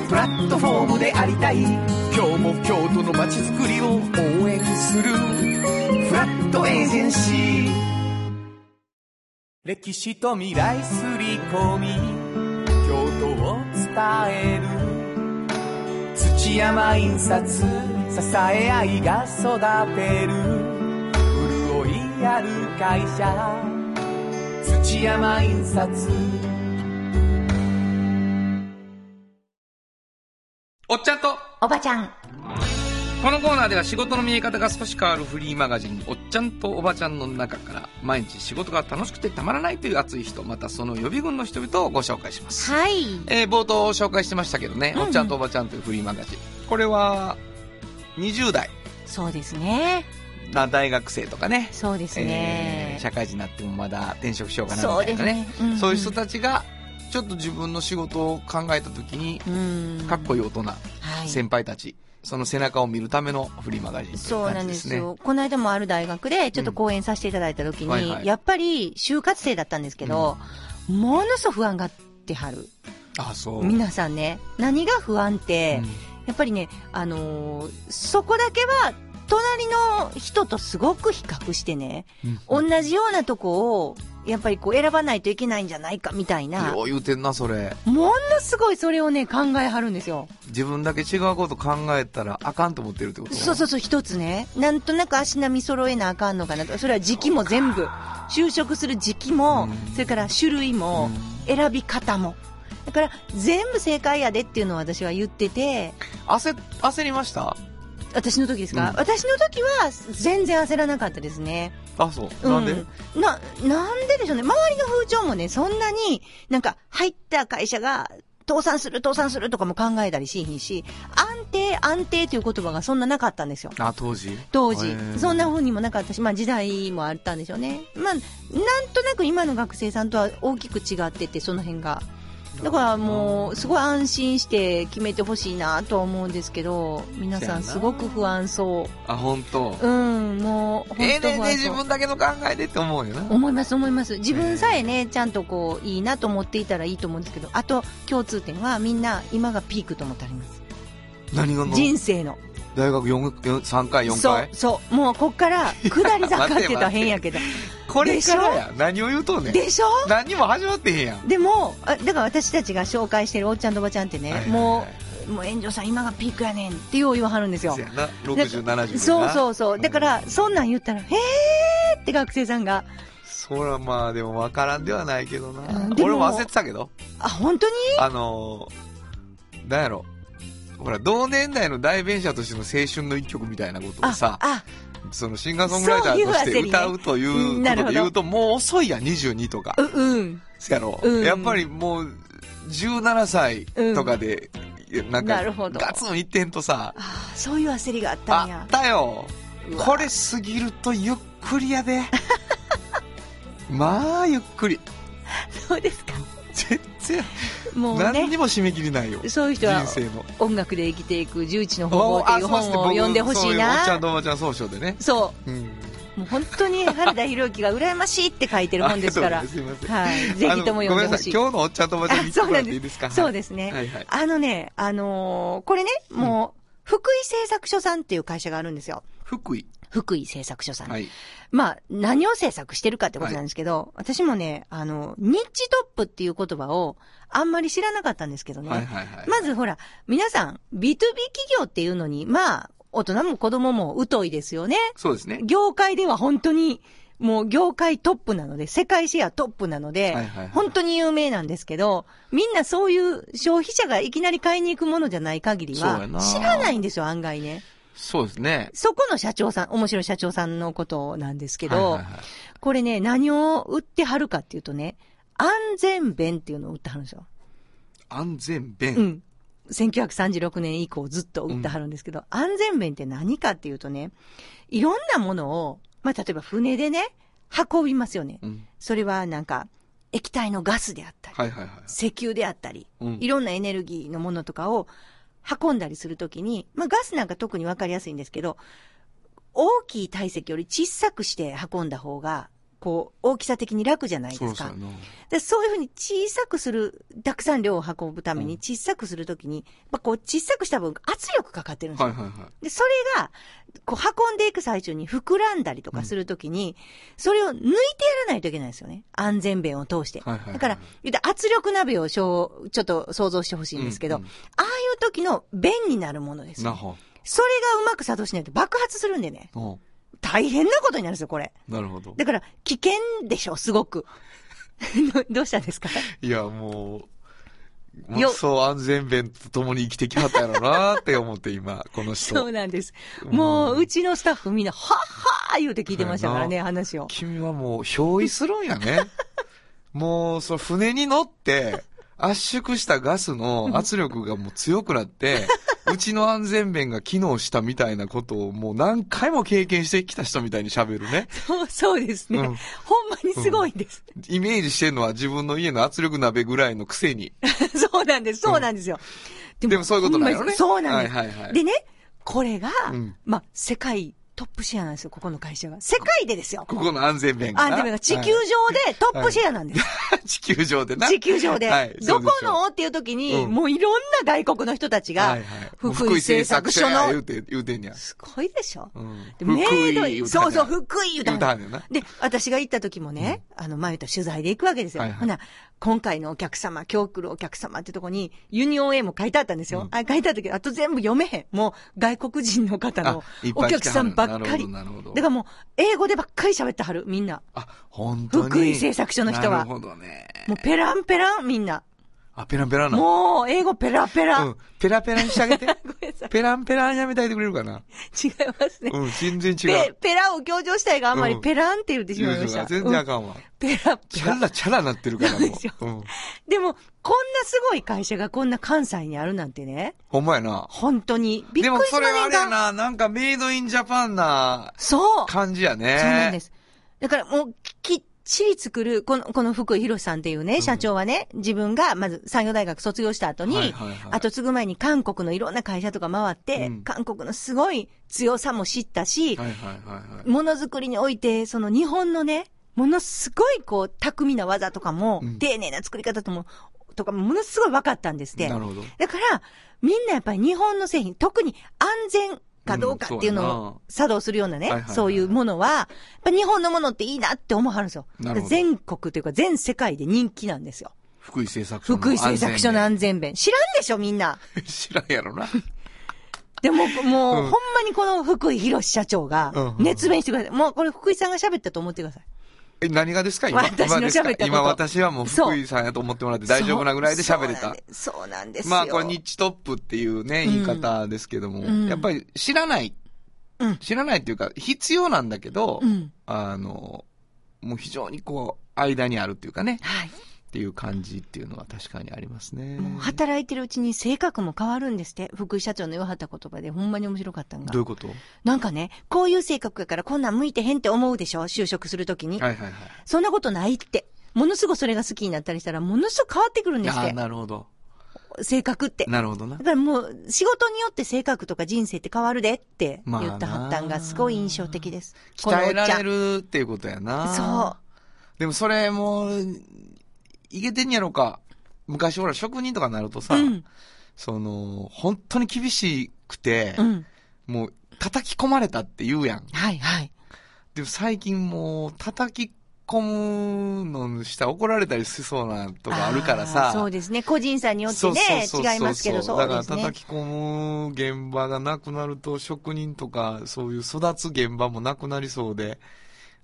S3: プラットフォームでありたい。今日も京都の街づくりを応援する。フラットエージェンシー。歴史と未来すり込み。京都を伝える。土山印刷支え合いが育てる。潤いある会社。土山印刷
S2: おっちゃんと、
S1: おばちゃん。
S2: このコーナーでは仕事の見え方が少し変わるフリーマガジン、おっちゃんとおばちゃんの中から、毎日仕事が楽しくてたまらないという熱い人、またその予備軍の人々をご紹介します。
S1: はい。
S2: えー冒頭紹介してましたけどね、
S1: うんうん
S2: おっちゃんとおばちゃんというフリーマガジン。これは、20代
S1: そうですね。
S2: な大学生とかね、
S1: そうです
S2: え
S1: ね
S2: ー。社会人になってもまだ転職しようかなみ
S1: そう
S2: たいなね。
S1: ね。んん
S2: そういう人たちが、ちょっと自分の仕事を考えた時に、
S1: うん。
S2: かっこいい大人、
S1: はい。
S2: 先輩たち、その背中を見るためのフリーマガジンという
S1: そうなん
S2: 感じですね。
S1: ですよ。この間もある大学でちょっと講演させていただいた時に、
S2: うんはいはい
S1: やっぱり就活生だったんですけど、ものすごく不安がってはる。
S2: あ、そう。
S1: 皆さんね、何が不安って、
S2: うん
S1: やっぱりね、あのーそこだけは、隣の人とすごく比較してね、同じようなとこを、やっぱりこう選ばないといけないんじゃないかみたいな、
S2: よう言うてんな、それ。
S1: ものすごいそれをね、考えはるんですよ。
S2: 自分だけ違うこと考えたらあかんと思ってるってこと？
S1: そうそうそう、一つね。なんとなく足並み揃えなあかんのかなと。それは時期も全部。就職する時期も、
S2: うん
S1: それから種類も、選び方も。だから、全部正解やでっていうのを私は言ってて、
S2: 焦、焦りました？
S1: 私の時ですか、
S2: うん
S1: 私の時は全然焦らなかったですね。
S2: あ、そう。なんで、
S1: うんな、なんででしょうね。周りの風潮もね、そんなに、なんか、入った会社が、倒産する、倒産するとかも考えたりしひんし、安定、安定という言葉がそんななかったんですよ。
S2: あ、当時？
S1: 当時。そんな風にもなかったし、まあ時代もあったんでしょうね。まあ、なんとなく今の学生さんとは大きく違ってて、その辺が。だからもう、すごい安心して決めてほしいなとは思うんですけど、皆さんすごく不安そ
S2: あ、本当。
S1: う。うん、もう、
S2: ええねんね。自分だけの考えでって思うよな。
S1: 思います思います。自分さえね、ちゃんとこう、いいなと思っていたらいいと思うんですけど、あと、共通点はみんな今がピークと思ってあります。
S2: 何がの？
S1: 人生の。
S2: 大学4、3回、4
S1: そう
S2: 回、
S1: そう。もうこっから、下り坂って言ったら変やけど。
S2: これからや。何を言うとんねん。
S1: でしょ？
S2: 何にも始まってへんやん。
S1: でも、あだから私たちが紹介してるおっちゃんとおばちゃんってね、
S2: はいはいはい
S1: もう、もう炎上さん今がピークやねんってよう言わはるんですよ
S2: そ。やな。60、70
S1: そうそうそう。だから、そんなん言ったら、へーって学生さんが、
S2: そらまあでも分からんではないけどな。
S1: うん
S2: 俺も焦ってたけど。
S1: あ、本当に？
S2: あのー、なんやろ。ほら、同年代の代弁者としての青春の一曲みたいなことを
S1: あ
S2: さ、
S1: あ、
S2: そのシンガーソングライターとして歌うということで言うと、もう遅いやん、22とか。
S1: う、うん。
S2: そやろ、
S1: うん
S2: やっぱりもう、17歳とかで、なんか、
S1: なるほど
S2: ガツン一点とさ、
S1: ああ、そういう焦りがあったん
S2: あ
S1: や
S2: っ。たよ。これ過ぎるとゆっくりやで。まあ、ゆっくり。
S1: そうですか。
S2: 全然、
S1: もうね
S2: 何に、も締め切りないよ。
S1: そういう人は
S2: 人生の。
S1: 音楽で生きていく11の方法っていう本を読んでほしい
S2: そうですね僕そういうおっちゃん
S1: な。
S2: とおばちゃん総称でね。
S1: そう。
S2: うん。
S1: もう本当に原田博之が羨ましいって書いてる本ですから。
S2: すません
S1: はい。ぜひとも読んでほしい。
S2: 今日のおっちゃんとおばちゃんに言ってもらっていいですか？
S1: そうですね。
S2: はいはい。
S1: あのね、あのーこれね、もう、福井製作所さんっていう会社があるんですよ。
S2: 福井。
S1: 福井製作所さん。
S2: はい。
S1: まあ、何を制作してるかってことなんですけど、私もね、あの、ニッチトップっていう言葉をあんまり知らなかったんですけどね。
S2: はいはいはい。
S1: まずほら、皆さん、B2B 企業っていうのに、まあ、大人も子供も疎いですよね。
S2: そうですね。
S1: 業界では本当に、もう業界トップなので、世界シェアトップなので、
S2: はいはいはい
S1: 本当に有名なんですけど、みんなそういう消費者がいきなり買いに行くものじゃない限りは知らないんですよ、案外ね。
S2: そうですね。
S1: そこの社長さん、面白い社長さんのことなんですけど、
S2: はいはいはい
S1: これね、何を売ってはるかっていうとね、安全弁っていうのを売ってはるんですよ。
S2: 安全弁。
S1: うん。1936年以降ずっと売ってはるんですけど、安全弁って何かっていうとね、いろんなものを、まあ、例えば船でね、運びますよね。
S2: うん。
S1: それはなんか、液体のガスであったり、
S2: はいはいはい。
S1: 石油であったり、
S2: うん
S1: いろんなエネルギーのものとかを運んだりするときに、まあ、ガスなんか特にわかりやすいんですけど、大きい体積より小さくして運んだ方が、こう、大きさ的に楽じゃないですか。
S2: そう。
S1: でそういうふうに小さくする、たくさん量を運ぶために
S2: うん
S1: 小さくするときに、やっぱこう小さくした分圧力かかってるんですよ。
S2: はいはいはい。
S1: で、それが、こう運んでいく最中に膨らんだりとかするときに、それを抜いてやらないといけないんですよね。安全弁を通して。
S2: はいはいはい
S1: だから、言うたら圧力鍋をしょうちょっと想像してほしいんですけど、
S2: うんうん
S1: ああいう時の弁になるものですよ。
S2: なほ
S1: それがうまく作動しないと爆発するんでね。
S2: ど。
S1: 大変なことになるんですよ、これ。
S2: なるほど。
S1: だから、危険でしょ、すごく。ど どうしたんですか？
S2: いや、もう、
S1: よ
S2: そう安全弁と共に生きてきはったやろなって思って今、この人。
S1: そうなんです。もう、うちのスタッフみんな、はっはー言うて聞いてましたからね、話を。
S2: 君はもう、憑依するんやね。もう、その船に乗って、圧縮したガスの圧力がもう強くなって、うちの安全弁が機能したみたいなことをもう何回も経験してきた人みたいに喋るね。
S1: そう、そうですね。
S2: うん
S1: ほんまにすごいです。
S2: イメージしてるのは自分の家の圧力鍋ぐらいのくせに。
S1: そうなんです、そうなんですよ。
S2: でもそういうことなんやろね。
S1: そうなんです。
S2: はいはいはい。
S1: でね、これが、
S2: うん
S1: まあ、世界トップシェアなんですよ、ここの会社が。世界でですよ。
S2: ここの安全弁がな。
S1: あ、でも地球上でトップシェアなんです。
S2: はい 地球上でな。
S1: 地球上で。
S2: はい
S1: どこの？っていう時に、
S2: うん
S1: もういろんな外国の人たちが、
S2: はいはい。
S1: 福井製作所の、
S2: 福井言うて、言うてんねや。
S1: すごいでしょ、
S2: うん
S1: でメイド
S2: 福井言うたんや
S1: そうそう、福井言うたんや
S2: 言うたんやな。
S1: で、私が行った時もね、あの、前と取材で行くわけですよ。
S2: はいはい
S1: ほな、今回のお客様、今日来るお客様ってとこに、ユニオン A も書いてあったんですよ。
S2: うん
S1: あ書いてあったけど、あと全部読めへん。もう、外国人の方のお客さんばっかり。
S2: なるほど
S1: だからもう、英語でばっかり喋ってはる、みんな。
S2: あ、本当に。
S1: 福井製作所の人は
S2: なるほどね。
S1: もう、ペランペラン、みんな。
S2: あ、ペランペランなの？
S1: もう、英語ペラペラ。
S2: うん。ペラペラにしてあげて。
S1: ごめんなさい。
S2: ペランペランやめてあげてくれるかな？
S1: 違いますね。
S2: うん、全然違
S1: ペ
S2: う。
S1: ペラを強調したいがあんまり
S2: うん
S1: ペランって言ってしまいました。
S2: 全然あ
S1: うん
S2: かんわ。
S1: ペラペラ。
S2: チャラチャラなってるからも
S1: そう
S2: う。うん。
S1: でも、こんなすごい会社がこんな関西にあるなんてね、
S2: ほんまやな。
S1: 本当に、びっ
S2: でも
S1: くりし
S2: それはあれやな、なんかメイドインジャパンな
S1: そう。
S2: 感じやね。
S1: そうなんです。だからもう、きっちり作る、この、この福井博さんっていうね、社長はね、自分が、まず産業大学卒業した後に、
S2: はいはいはい
S1: 後継ぐ前に韓国のいろんな会社とか回って、
S2: うん
S1: 韓国のすごい強さも知ったし、
S2: はいはいはいはい。
S1: ものづくりにおいて、その日本のね、ものすごいこう、巧みな技とかも、
S2: うん
S1: 丁寧な作り方とも、とかもものすごい分かったんですって。
S2: なるほど。
S1: だから、みんなやっぱり日本の製品、特に安全かどうかっていうのを作動するようなね、
S2: はいはいはい
S1: そういうものは、やっぱ日本のものっていいなって思わはるんですよ。全国というか全世界で人気なんですよ。
S2: 福井製作所の
S1: 福井製作所の
S2: 安
S1: 安全弁。知らんでしょ、みんな。
S2: 知らんやろな。
S1: でも、もう、
S2: うん
S1: ほんまにこの福井博社長が
S2: うん、
S1: 熱弁してください。もうこれ福井さんが喋ったと思ってください。
S2: え、何がですか？今。
S1: 私の喋った
S2: 今私はもう福井さんやと思ってもらって大丈夫なぐらいで喋れた。
S1: そうそうなんですよ。
S2: まあこれニッチトップっていうね、言い方ですけども、
S1: うん
S2: やっぱり知らない。
S1: うん
S2: 知らないっていうか、必要なんだけど、
S1: うん。
S2: あの、もう非常にこう、間にあるっていうかね、
S1: はい。
S2: っていう感じっていうのは確かにありますね。
S1: 働いてるうちに性格も変わるんですって。福井社長の言わはった言葉でほんまに面白かったんが
S2: どういうこと？
S1: なんかね、こういう性格やからこんなん向いてへんって思うでしょ？就職するときに。
S2: はいはいはい。
S1: そんなことないって。ものすごくそれが好きになったりしたら、ものすごく変わってくるんですっ
S2: ああ、
S1: て。
S2: なるほど。
S1: 性格って。
S2: なるほどな
S1: だ。からもう、仕事によって性格とか人生って変わるでって言ったはったんがすごい印象的です。
S2: 鍛えられ
S1: る。
S2: るっていうことやな。
S1: そう。
S2: でもそれもう、いけてんやろか。昔ほら職人とかになるとさ、
S1: うん。
S2: その、本当に厳しくて、
S1: うん。
S2: もう叩き込まれたって言うやん。
S1: はいはい。
S2: でも最近もう叩き込むのしたら怒られたりしそうなとかあるから
S1: あ
S2: さ。
S1: ーそうですね。個人差によってね、違いますけど、そう
S2: だから
S1: ですね。
S2: 叩き込む現場がなくなると職人とかそういう育つ現場もなくなりそうで、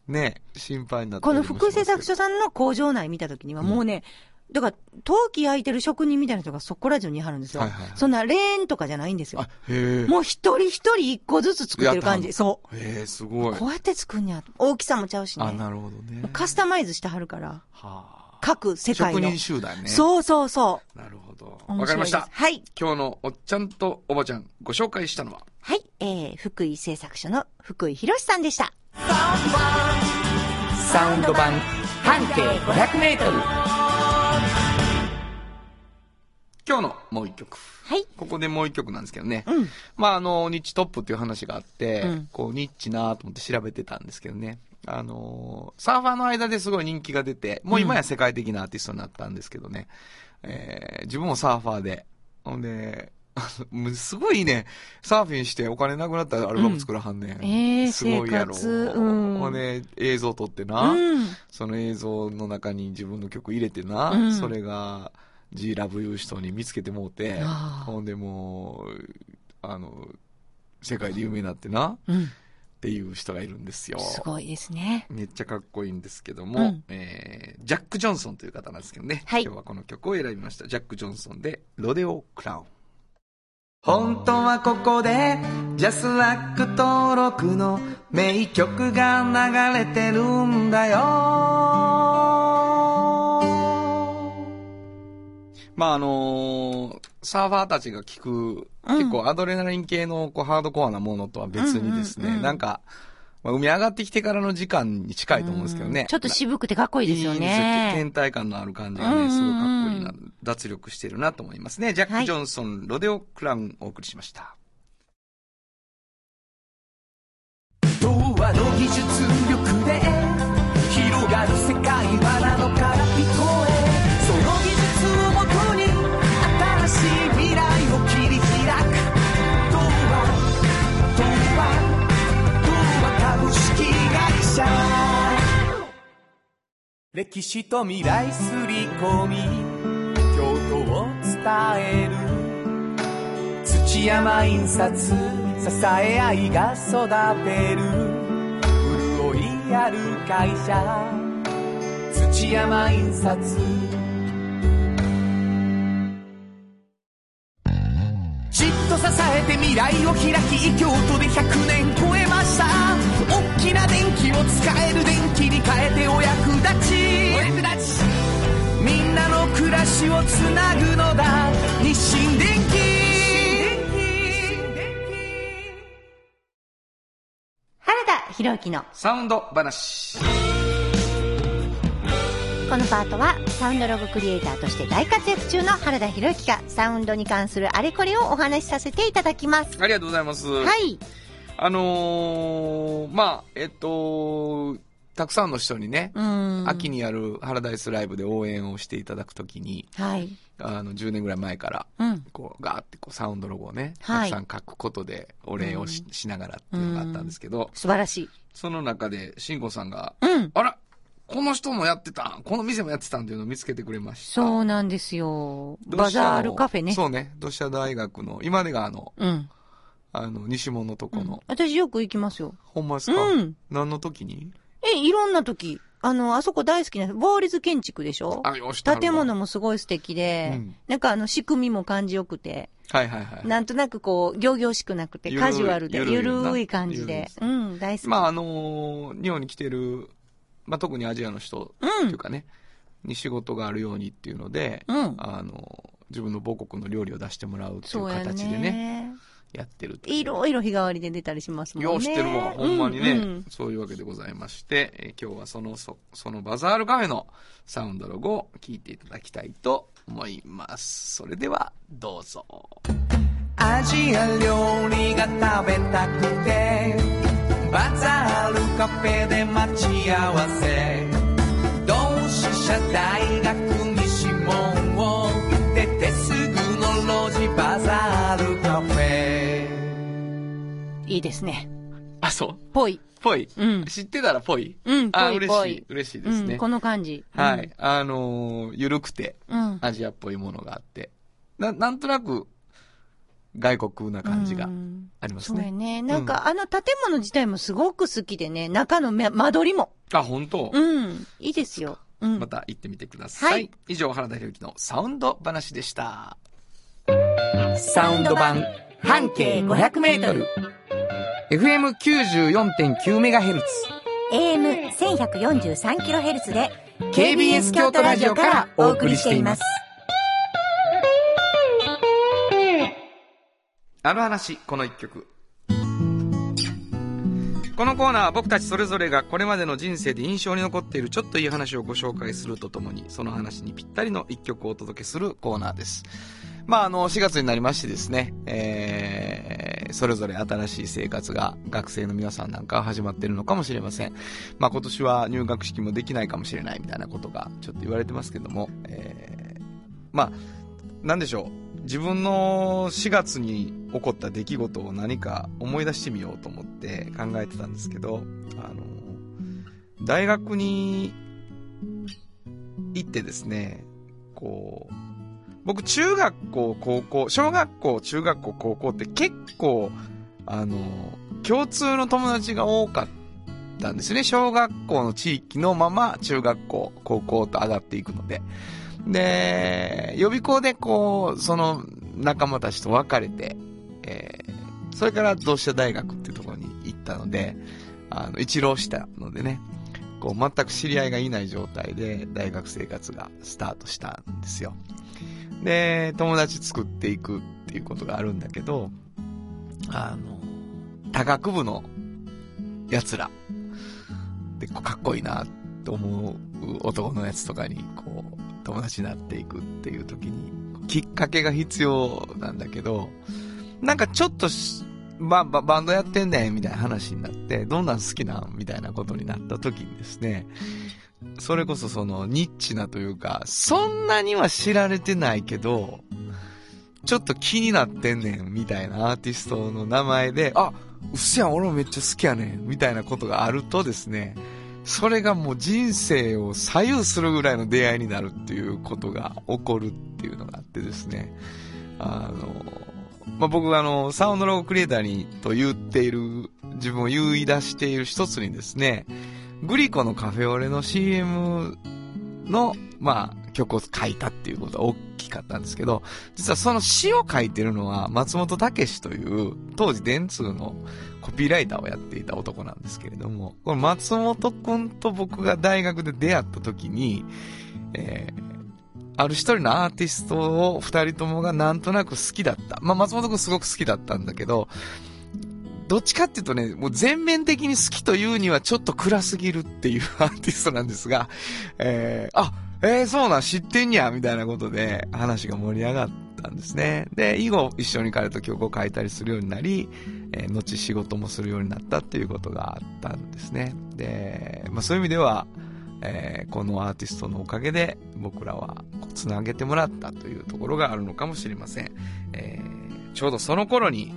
S2: ね、心配になって
S1: この福井製作所さんの工場内見たときには、もうね、だから、陶器焼いてる職人みたいな人がそこら中にいはるんですよ。
S2: はいはいはい
S1: そんなレーンとかじゃないんですよ
S2: あ。、へえ。
S1: もう一人一人一個ずつ作ってる感じ。
S2: や
S1: そ
S2: へえ、す
S1: う。
S2: ごい。
S1: こうやって作んねやと。大きさもちゃうし
S2: あ、
S1: ね。
S2: なるほどね。
S1: カスタマイズしてはるから。
S2: はあ。
S1: 各世界の
S2: 職人。集団ね。
S1: そうそうそ
S2: なるほど。
S1: う。
S2: わかりました。
S1: はい。
S2: 今日のおっちゃんとおばちゃん、ご紹介したのは、
S1: はい。えー、福井製作所の福井博さんでした。
S3: サウンド版半径500メートル
S2: 今日のもう一曲。
S1: はい。
S2: ここでもう一曲なんですけどね。
S1: うん。
S2: まあ、あの、ニッチトップっていう話があって、
S1: うん
S2: こう、ニッチなと思って調べてたんですけどね。あのーサーファーの間ですごい人気が出て、もう今や世界的なアーティストになったんですけどね。えー自分もサーファーで、ほんで、もうすごいね、サーフィンしてお金なくなったらアルバム作らはんねん。
S1: うんえー
S2: すごいやろ。
S1: うん
S2: ほんで、映像撮ってな、
S1: うん。
S2: その映像の中に自分の曲入れてな、
S1: うん
S2: それが G ラブいう人に見つけてもうて、ほんでもう、あの、世界で有名になってな、
S1: うん。
S2: っていう人がいるんですよ。
S1: すごいですね。
S2: めっちゃかっこいいんですけども、
S1: うん
S2: えー、ジャック・ジョンソンという方なんですけどね。
S1: はい
S2: 今日はこの曲を選びました。ジャック・ジョンソンで、ロデオ・クラウン。
S3: 本当はここでジャスラック登録の名曲が流れてるんだよ。
S2: まああのーサーファーたちが聴く、
S1: うん。
S2: 結構アドレナリン系のこうハードコアなものとは別にですね、
S1: うんうんうん。
S2: なんか、まあ、海上がってきてからの時間に近いと思うんですけどね。
S1: うんちょっと渋くてかっこいいですよね。
S2: 天体感のある感じがね、すごいかっこいいな、脱力してるなと思いますね。ジャック・
S1: はい
S2: ジョンソン、ロデオ・クラウンお送りしました。
S3: 童話の技術力で広がる歴史と未来すり込み京都を伝える。土山印刷支え合いが育てる。潤いある会社。土山印刷。じっと支えて未来を開き京都で100年超えました。大きな電気を使える電気に変えてお役立ちお役立ちみんなの暮らしをつなぐのだ日清電気
S1: 原田博之の
S2: サウンド話。
S1: このパートはサウンドロゴクリエイターとして大活躍中の原田博之がサウンドに関するあれこれをお話しさせていただきます。
S2: ありがとうございます。
S1: はい。
S2: あのー、まあ、えっと、たくさんの人にね、
S1: うん。
S2: 秋にやるハラダイスライブで応援をしていただくときに、
S1: はい。
S2: あの、10年ぐらい前から、
S1: うん。
S2: こう、ガーってこう、サウンドロゴをね、
S1: はい
S2: たくさん書くことでお礼をし,、しながらっていうのがあったんですけど、
S1: 素晴らしい。
S2: その中で、慎吾さんが、
S1: うん。
S2: あら、この人もやってたんこの店もやってたんっていうのを見つけてくれました。
S1: そうなんですよ。バザールカフェね。
S2: そうね。同志社大学の、今でがあの、
S1: うん。
S2: あの、西門のとこ
S1: うん
S2: の、
S1: 私よく行きますよ。
S2: ほんまですか、
S1: うん。
S2: 何の時に？
S1: え、いろんな時。あの、あそこ大好きな、ボーリズ建築でしょ？
S2: あ、よし、
S1: 建物もすごい素敵で、
S2: うん
S1: なんかあの仕組みも感じよくて、
S2: はいはいはい。
S1: なんとなくこう、行々しくなくて、
S2: ゆるい
S1: カジュアルで、
S2: ゆるい
S1: ゆ
S2: な
S1: るい感じで。
S2: ゆ
S1: うん、大好き。
S2: まああのー日本に来てる、まあ特にアジアの人
S1: うん
S2: っていうかね、に仕事があるようにっていうので、
S1: うん。
S2: あのー自分の母国の料理を出してもらうっていう
S1: そうや
S2: 形でね、
S1: ね。
S2: やってるってい
S1: ろいろ日替わりで出たりしますもんね。
S2: よう知ってるわ、ほんまにね、
S1: うんうん
S2: そういうわけでございまして、えー今日はその、そそのバザールカフェのサウンドロゴを聞いていただきたいと思います。それでは、どうぞ。
S3: アジア料理が食べたくてバザールカフェで待ち合わせ同志社大学西門を出てすぐの路地バザールカフェ
S1: いいですね。
S2: あ、そう？
S1: ぽい。
S2: ぽい？
S1: うん
S2: 知ってたらぽい？
S1: うん、ぽ
S2: あ、
S1: い
S2: 嬉しい。嬉しいですね。
S1: うん、この感じ。
S2: はい。あのーゆるくて。アジアっぽいものがあって、な、なんとなく、外国な感じが
S1: うん
S2: ありますね。
S1: そうやね。なんか、あの建物自体もすごく好きでね、中のめ間取りも。
S2: あ、本当、
S1: うん。いいですよ。うん。
S2: また行ってみてください。
S1: はい
S2: 以上、原田博之のサウンド話でした。
S3: サウンド版半径500メートル
S2: FM94.9MHz。
S1: AM1143kHz で、
S3: KBS 京都ラジオからお送りしています。
S2: あの話、この一曲。このコーナーは僕たちそれぞれがこれまでの人生で印象に残っているちょっといい話をご紹介するとともに、その話にぴったりの一曲をお届けするコーナーです。まあ、あの、4月になりましてですね、えー、それぞれ新しい生活が学生の皆さんなんか始まってるのかもしれません。まあ、今年は入学式もできないかもしれないみたいなことがちょっと言われてますけども、えー、まあ、なんでしょう。自分の4月に起こった出来事を何か思い出してみようと思って考えてたんですけど、あの、大学に行ってですね、こう、僕中学校、高校、小学校、中学校、高校って結構、あの、共通の友達が多かったんですね。小学校の地域のまま中学校、高校と上がっていくので。で、予備校でこう、その仲間たちと別れて、えー、それから同志社大学っていうところに行ったので、あの、一浪したのでね、こう、全く知り合いがいない状態で大学生活がスタートしたんですよ。で、友達作っていくっていうことがあるんだけど、あの、多学部の奴ら、で、かっこいいなって思う男のやつとかに、こう、友達になっていくっていう時に、きっかけが必要なんだけど、なんかちょっとバババンドやってんねんみたいな話になって、どんなん好きなんみたいなことになった時にですね、それこそそのニッチなというか、そんなには知られてないけど、ちょっと気になってんねんみたいなアーティストの名前で、あ、うっせやん、俺もめっちゃ好きやねんみたいなことがあるとですね、それがもう人生を左右するぐらいの出会いになるっていうことが起こるっていうのがあってですね、あの、まあ、僕はあの、サウンドロゴクリエイターにと言っている、自分を言い出している一つにですね、グリコのカフェオレの CM の、まあ、曲を書いたっていうことは大きかったんですけど、実はその詩を書いてるのは松本武史という、当時電通のコピーライターをやっていた男なんですけれども、この松本くんと僕が大学で出会った時に、えー、ある一人のアーティストを二人ともがなんとなく好きだった。まあ、松本くんすごく好きだったんだけど、どっちかっていうとね、もう全面的に好きというにはちょっと暗すぎるっていう アーティストなんですが、えー、あ、えー、そうなん、知ってんや、みたいなことで話が盛り上がったんですね。で、以後一緒に彼と曲を書いたりするようになり、えー、後仕事もするようになったっていうことがあったんですね。で、まあそういう意味では、えー、このアーティストのおかげで僕らはつなげてもらったというところがあるのかもしれません。えー、ちょうどその頃に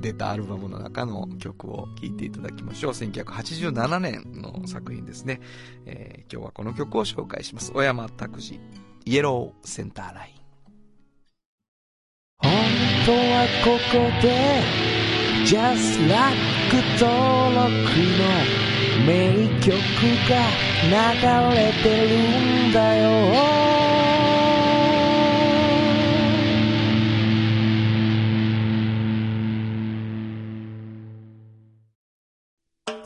S2: 出たアルバムの中の曲を聴いていただきましょう。1987年の作品ですね。えー、今日はこの曲を紹介します。小山拓司、イエローセンターライン。
S4: 本当はここで Just Like 登録の名曲が流れてるんだよ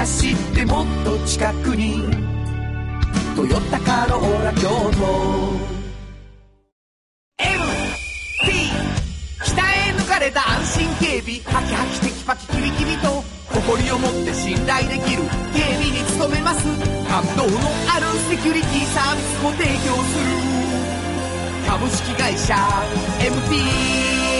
S3: 走ってもっと近くに「トヨタカローラ京都」MT 北へ抜かれた安心警備。ハキハキテキパキキビキビと。誇りを持って信頼できる。警備に努めます。感動のあるセキュリティサービスも提供する。株式会社 MT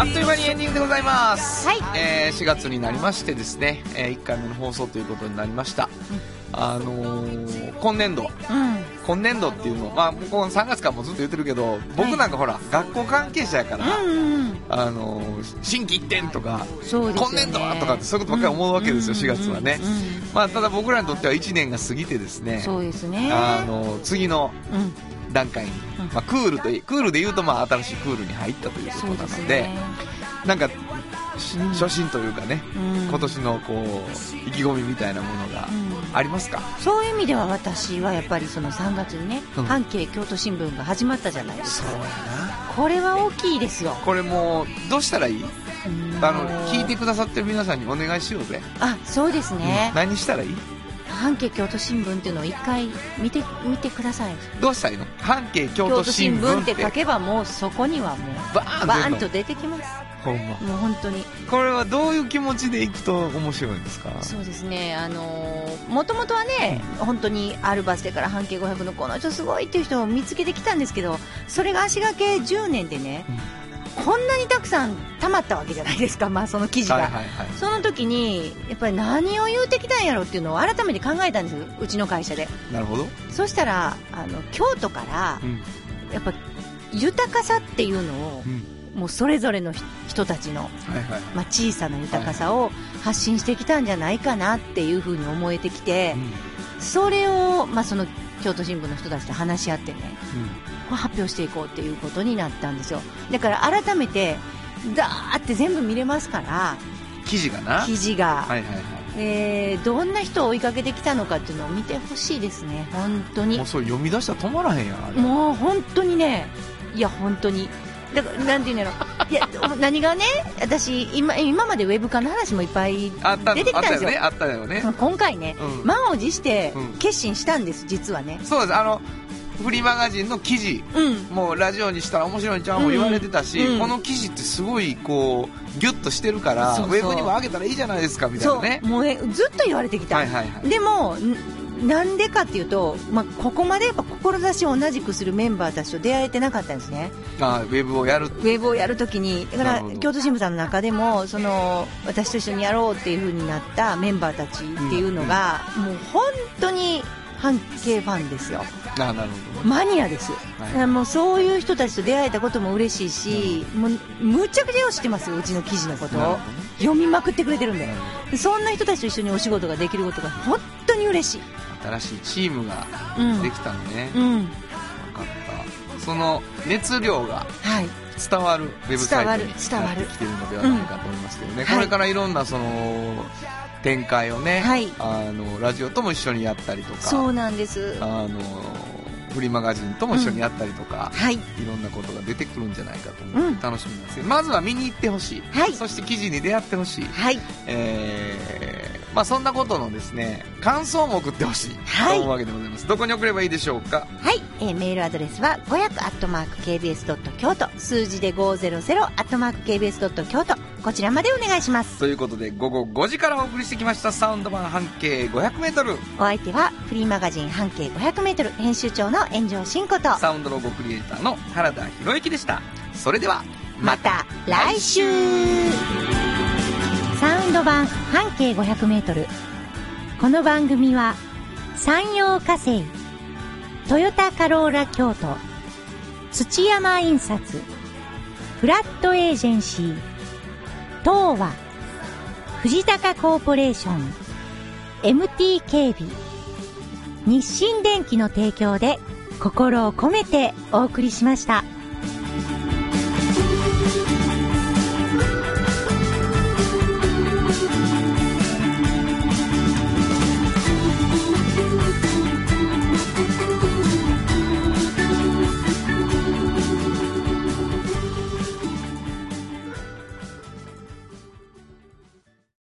S2: あっという間にエンディングでございます。
S1: はい
S2: えー4月になりましてですね、え1回目の放送ということになりました。あのー今年度、
S1: うん。
S2: 今年度っていうのを、まあ、この3月からもずっと言ってるけど、僕なんかほら、学校関係者やから、
S1: うんうん。
S2: あのー新規一点とか、
S1: ね。
S2: 今年度はとかってそういうことばっかり思うわけですよ4月はね
S1: うんうんうん
S2: まあ、ただ僕らにとっては1年が過ぎてですね、
S1: そうですね。
S2: あのー次の
S1: うん。
S2: 段階に、
S1: うん。
S2: まあ、クールとい、クールで言うと、まあ、新しいクールに入ったということなので、
S1: ね。
S2: なんか、し
S1: うん。
S2: 初心というかね、
S1: うん。
S2: 今年のこう、意気込みみたいなものが
S1: うん。
S2: ありますか、
S1: そういう意味では私はやっぱりその3月にね、
S2: うん。
S1: 半径京都新聞が始まったじゃないですか。これは大きいですよ。
S2: これもう、どうしたらいい？
S1: うん。
S2: あの、聞いてくださってる皆さんにお願いしようぜ。
S1: あ、そうですね。
S2: うん。何したらいい？
S1: 半径京都新聞っていうのを一回見て、見てください。
S2: どうしたらいいの？半径京
S1: 京
S2: 都
S1: 都新聞
S2: っ
S1: ってて書けばもうそこにはもう、
S2: バーン
S1: バーンと
S2: 出
S1: てきます。
S2: ほんま。
S1: もう本当に。
S2: これはどういう気持ちでいくと面白いんですか？
S1: そうですね、あのー、もともとはね、本当にあるバス停から半径500のこの人すごいっていう人を見つけてきたんですけど、それが足掛け10年でね、こんなにたくさん溜まったわけじゃないですか、まあその記事が。
S2: はいはいはい。
S1: その時に、やっぱり何を言うてきたんやろっていうのを改めて考えたんですよ、うちの会社で。
S2: なるほど。
S1: そしたら、あの、京都から
S2: う、ん。
S1: やっぱ、豊かさっていうのを
S2: う、ん。
S1: もうそれぞれの人人たちの、
S2: はいはい。
S1: まあ、小さな豊かさを発信してきたんじゃないかなっていうふうに思えてきて、それを、まあ、その京都新聞の人たちと話し合ってね、発表していこうっていうことになったんですよ。だから改めて、ダーって全部見れますから、
S2: 記事がな。
S1: 記事が、
S2: はいはいは
S1: えーどんな人を追いかけてきたのかっていうのを見てほしいですね、本当
S2: い。
S1: に
S2: もう。それ読み出したら止まらへんや。
S1: もう本当にね、いや、本当に。だから、なんていうんやろ。いや、何がね、私、今、今までウェブ化の話もいっぱい出てきたんですよ
S2: ったよね。あったよね。
S1: 今回ね、
S2: うん
S1: 満を持して
S2: うん
S1: 決心したんです、実はね。
S2: そうです。あの、フリーマガジンの記事。
S1: うん。
S2: もうラジオにしたら面白いんちゃうも言われてたし、
S1: うん
S2: この記事ってすごいこうギュッとしてるからウェブにも上げたらいいじゃないですかみたいなね
S1: もうね、ずっと言われてきた。
S2: はいはいはい
S1: でも、んなんでかっていうと、まあ、ここまでやっぱ志を同じくするメンバーたちと出会えてなかったんですね。
S2: あウェブをやる
S1: ウェブをやるときに、だから京都新聞さんの中でも、その私と一緒にやろうっていう風になったメンバーたちっていうのが、もう本当に半径ファンですよ。
S2: あなるほど
S1: マニアです。
S2: はい
S1: もうそういう人たちと出会えたことも嬉しいし、もうむちゃくちゃよう知ってますよ、うちの記事のことを
S2: ね。
S1: 読みまくってくれてるんで。そんな人たちと一緒にお仕事ができることが本当に嬉しい。
S2: 新しいチームが
S1: うん。
S2: できたのね、
S1: うん。
S2: 分かったその熱量が
S1: はい。
S2: 伝わるウェブサイトになって
S1: 伝わる
S2: きてるのではないかと思いますけどね、
S1: うん
S2: これからいろんなその展開をね、
S1: はい。
S2: あのラジオとも一緒にやったりとか
S1: そうなんです。
S2: あのフリーマガジンとも一緒にやったりとか、
S1: はい。
S2: いろんなことが出てくるんじゃないかと思
S1: うん。
S2: って楽しみなんです。けど、まずは見に行ってほしい、
S1: はい。
S2: そして記事に出会ってほしい、
S1: はい。
S2: えーまあ、そんなことのですね感想も送ってほしい。
S1: はい。
S2: と思うわけでございます、どこに送ればいいでしょうか？
S1: はい、えーメールアドレスは500アットマーク KBS ドット京都。数字で500アットマーク KBS ドット京都こちらまでお願いします。
S2: ということで午後5時からお送りしてきましたサウンド版半径 500m
S1: お相手はフリーマガジン半径 500m 編集長の炎上真子と。
S2: サウンドロゴクリエイターの原田博之でした。それでは
S1: また来週。サウンド版半径 500m この番組は山陽火星トヨタカローラ京都土山印刷フラットエージェンシー東和藤高コーポレーション MT 警備日清電機の提供で心を込めてお送りしました。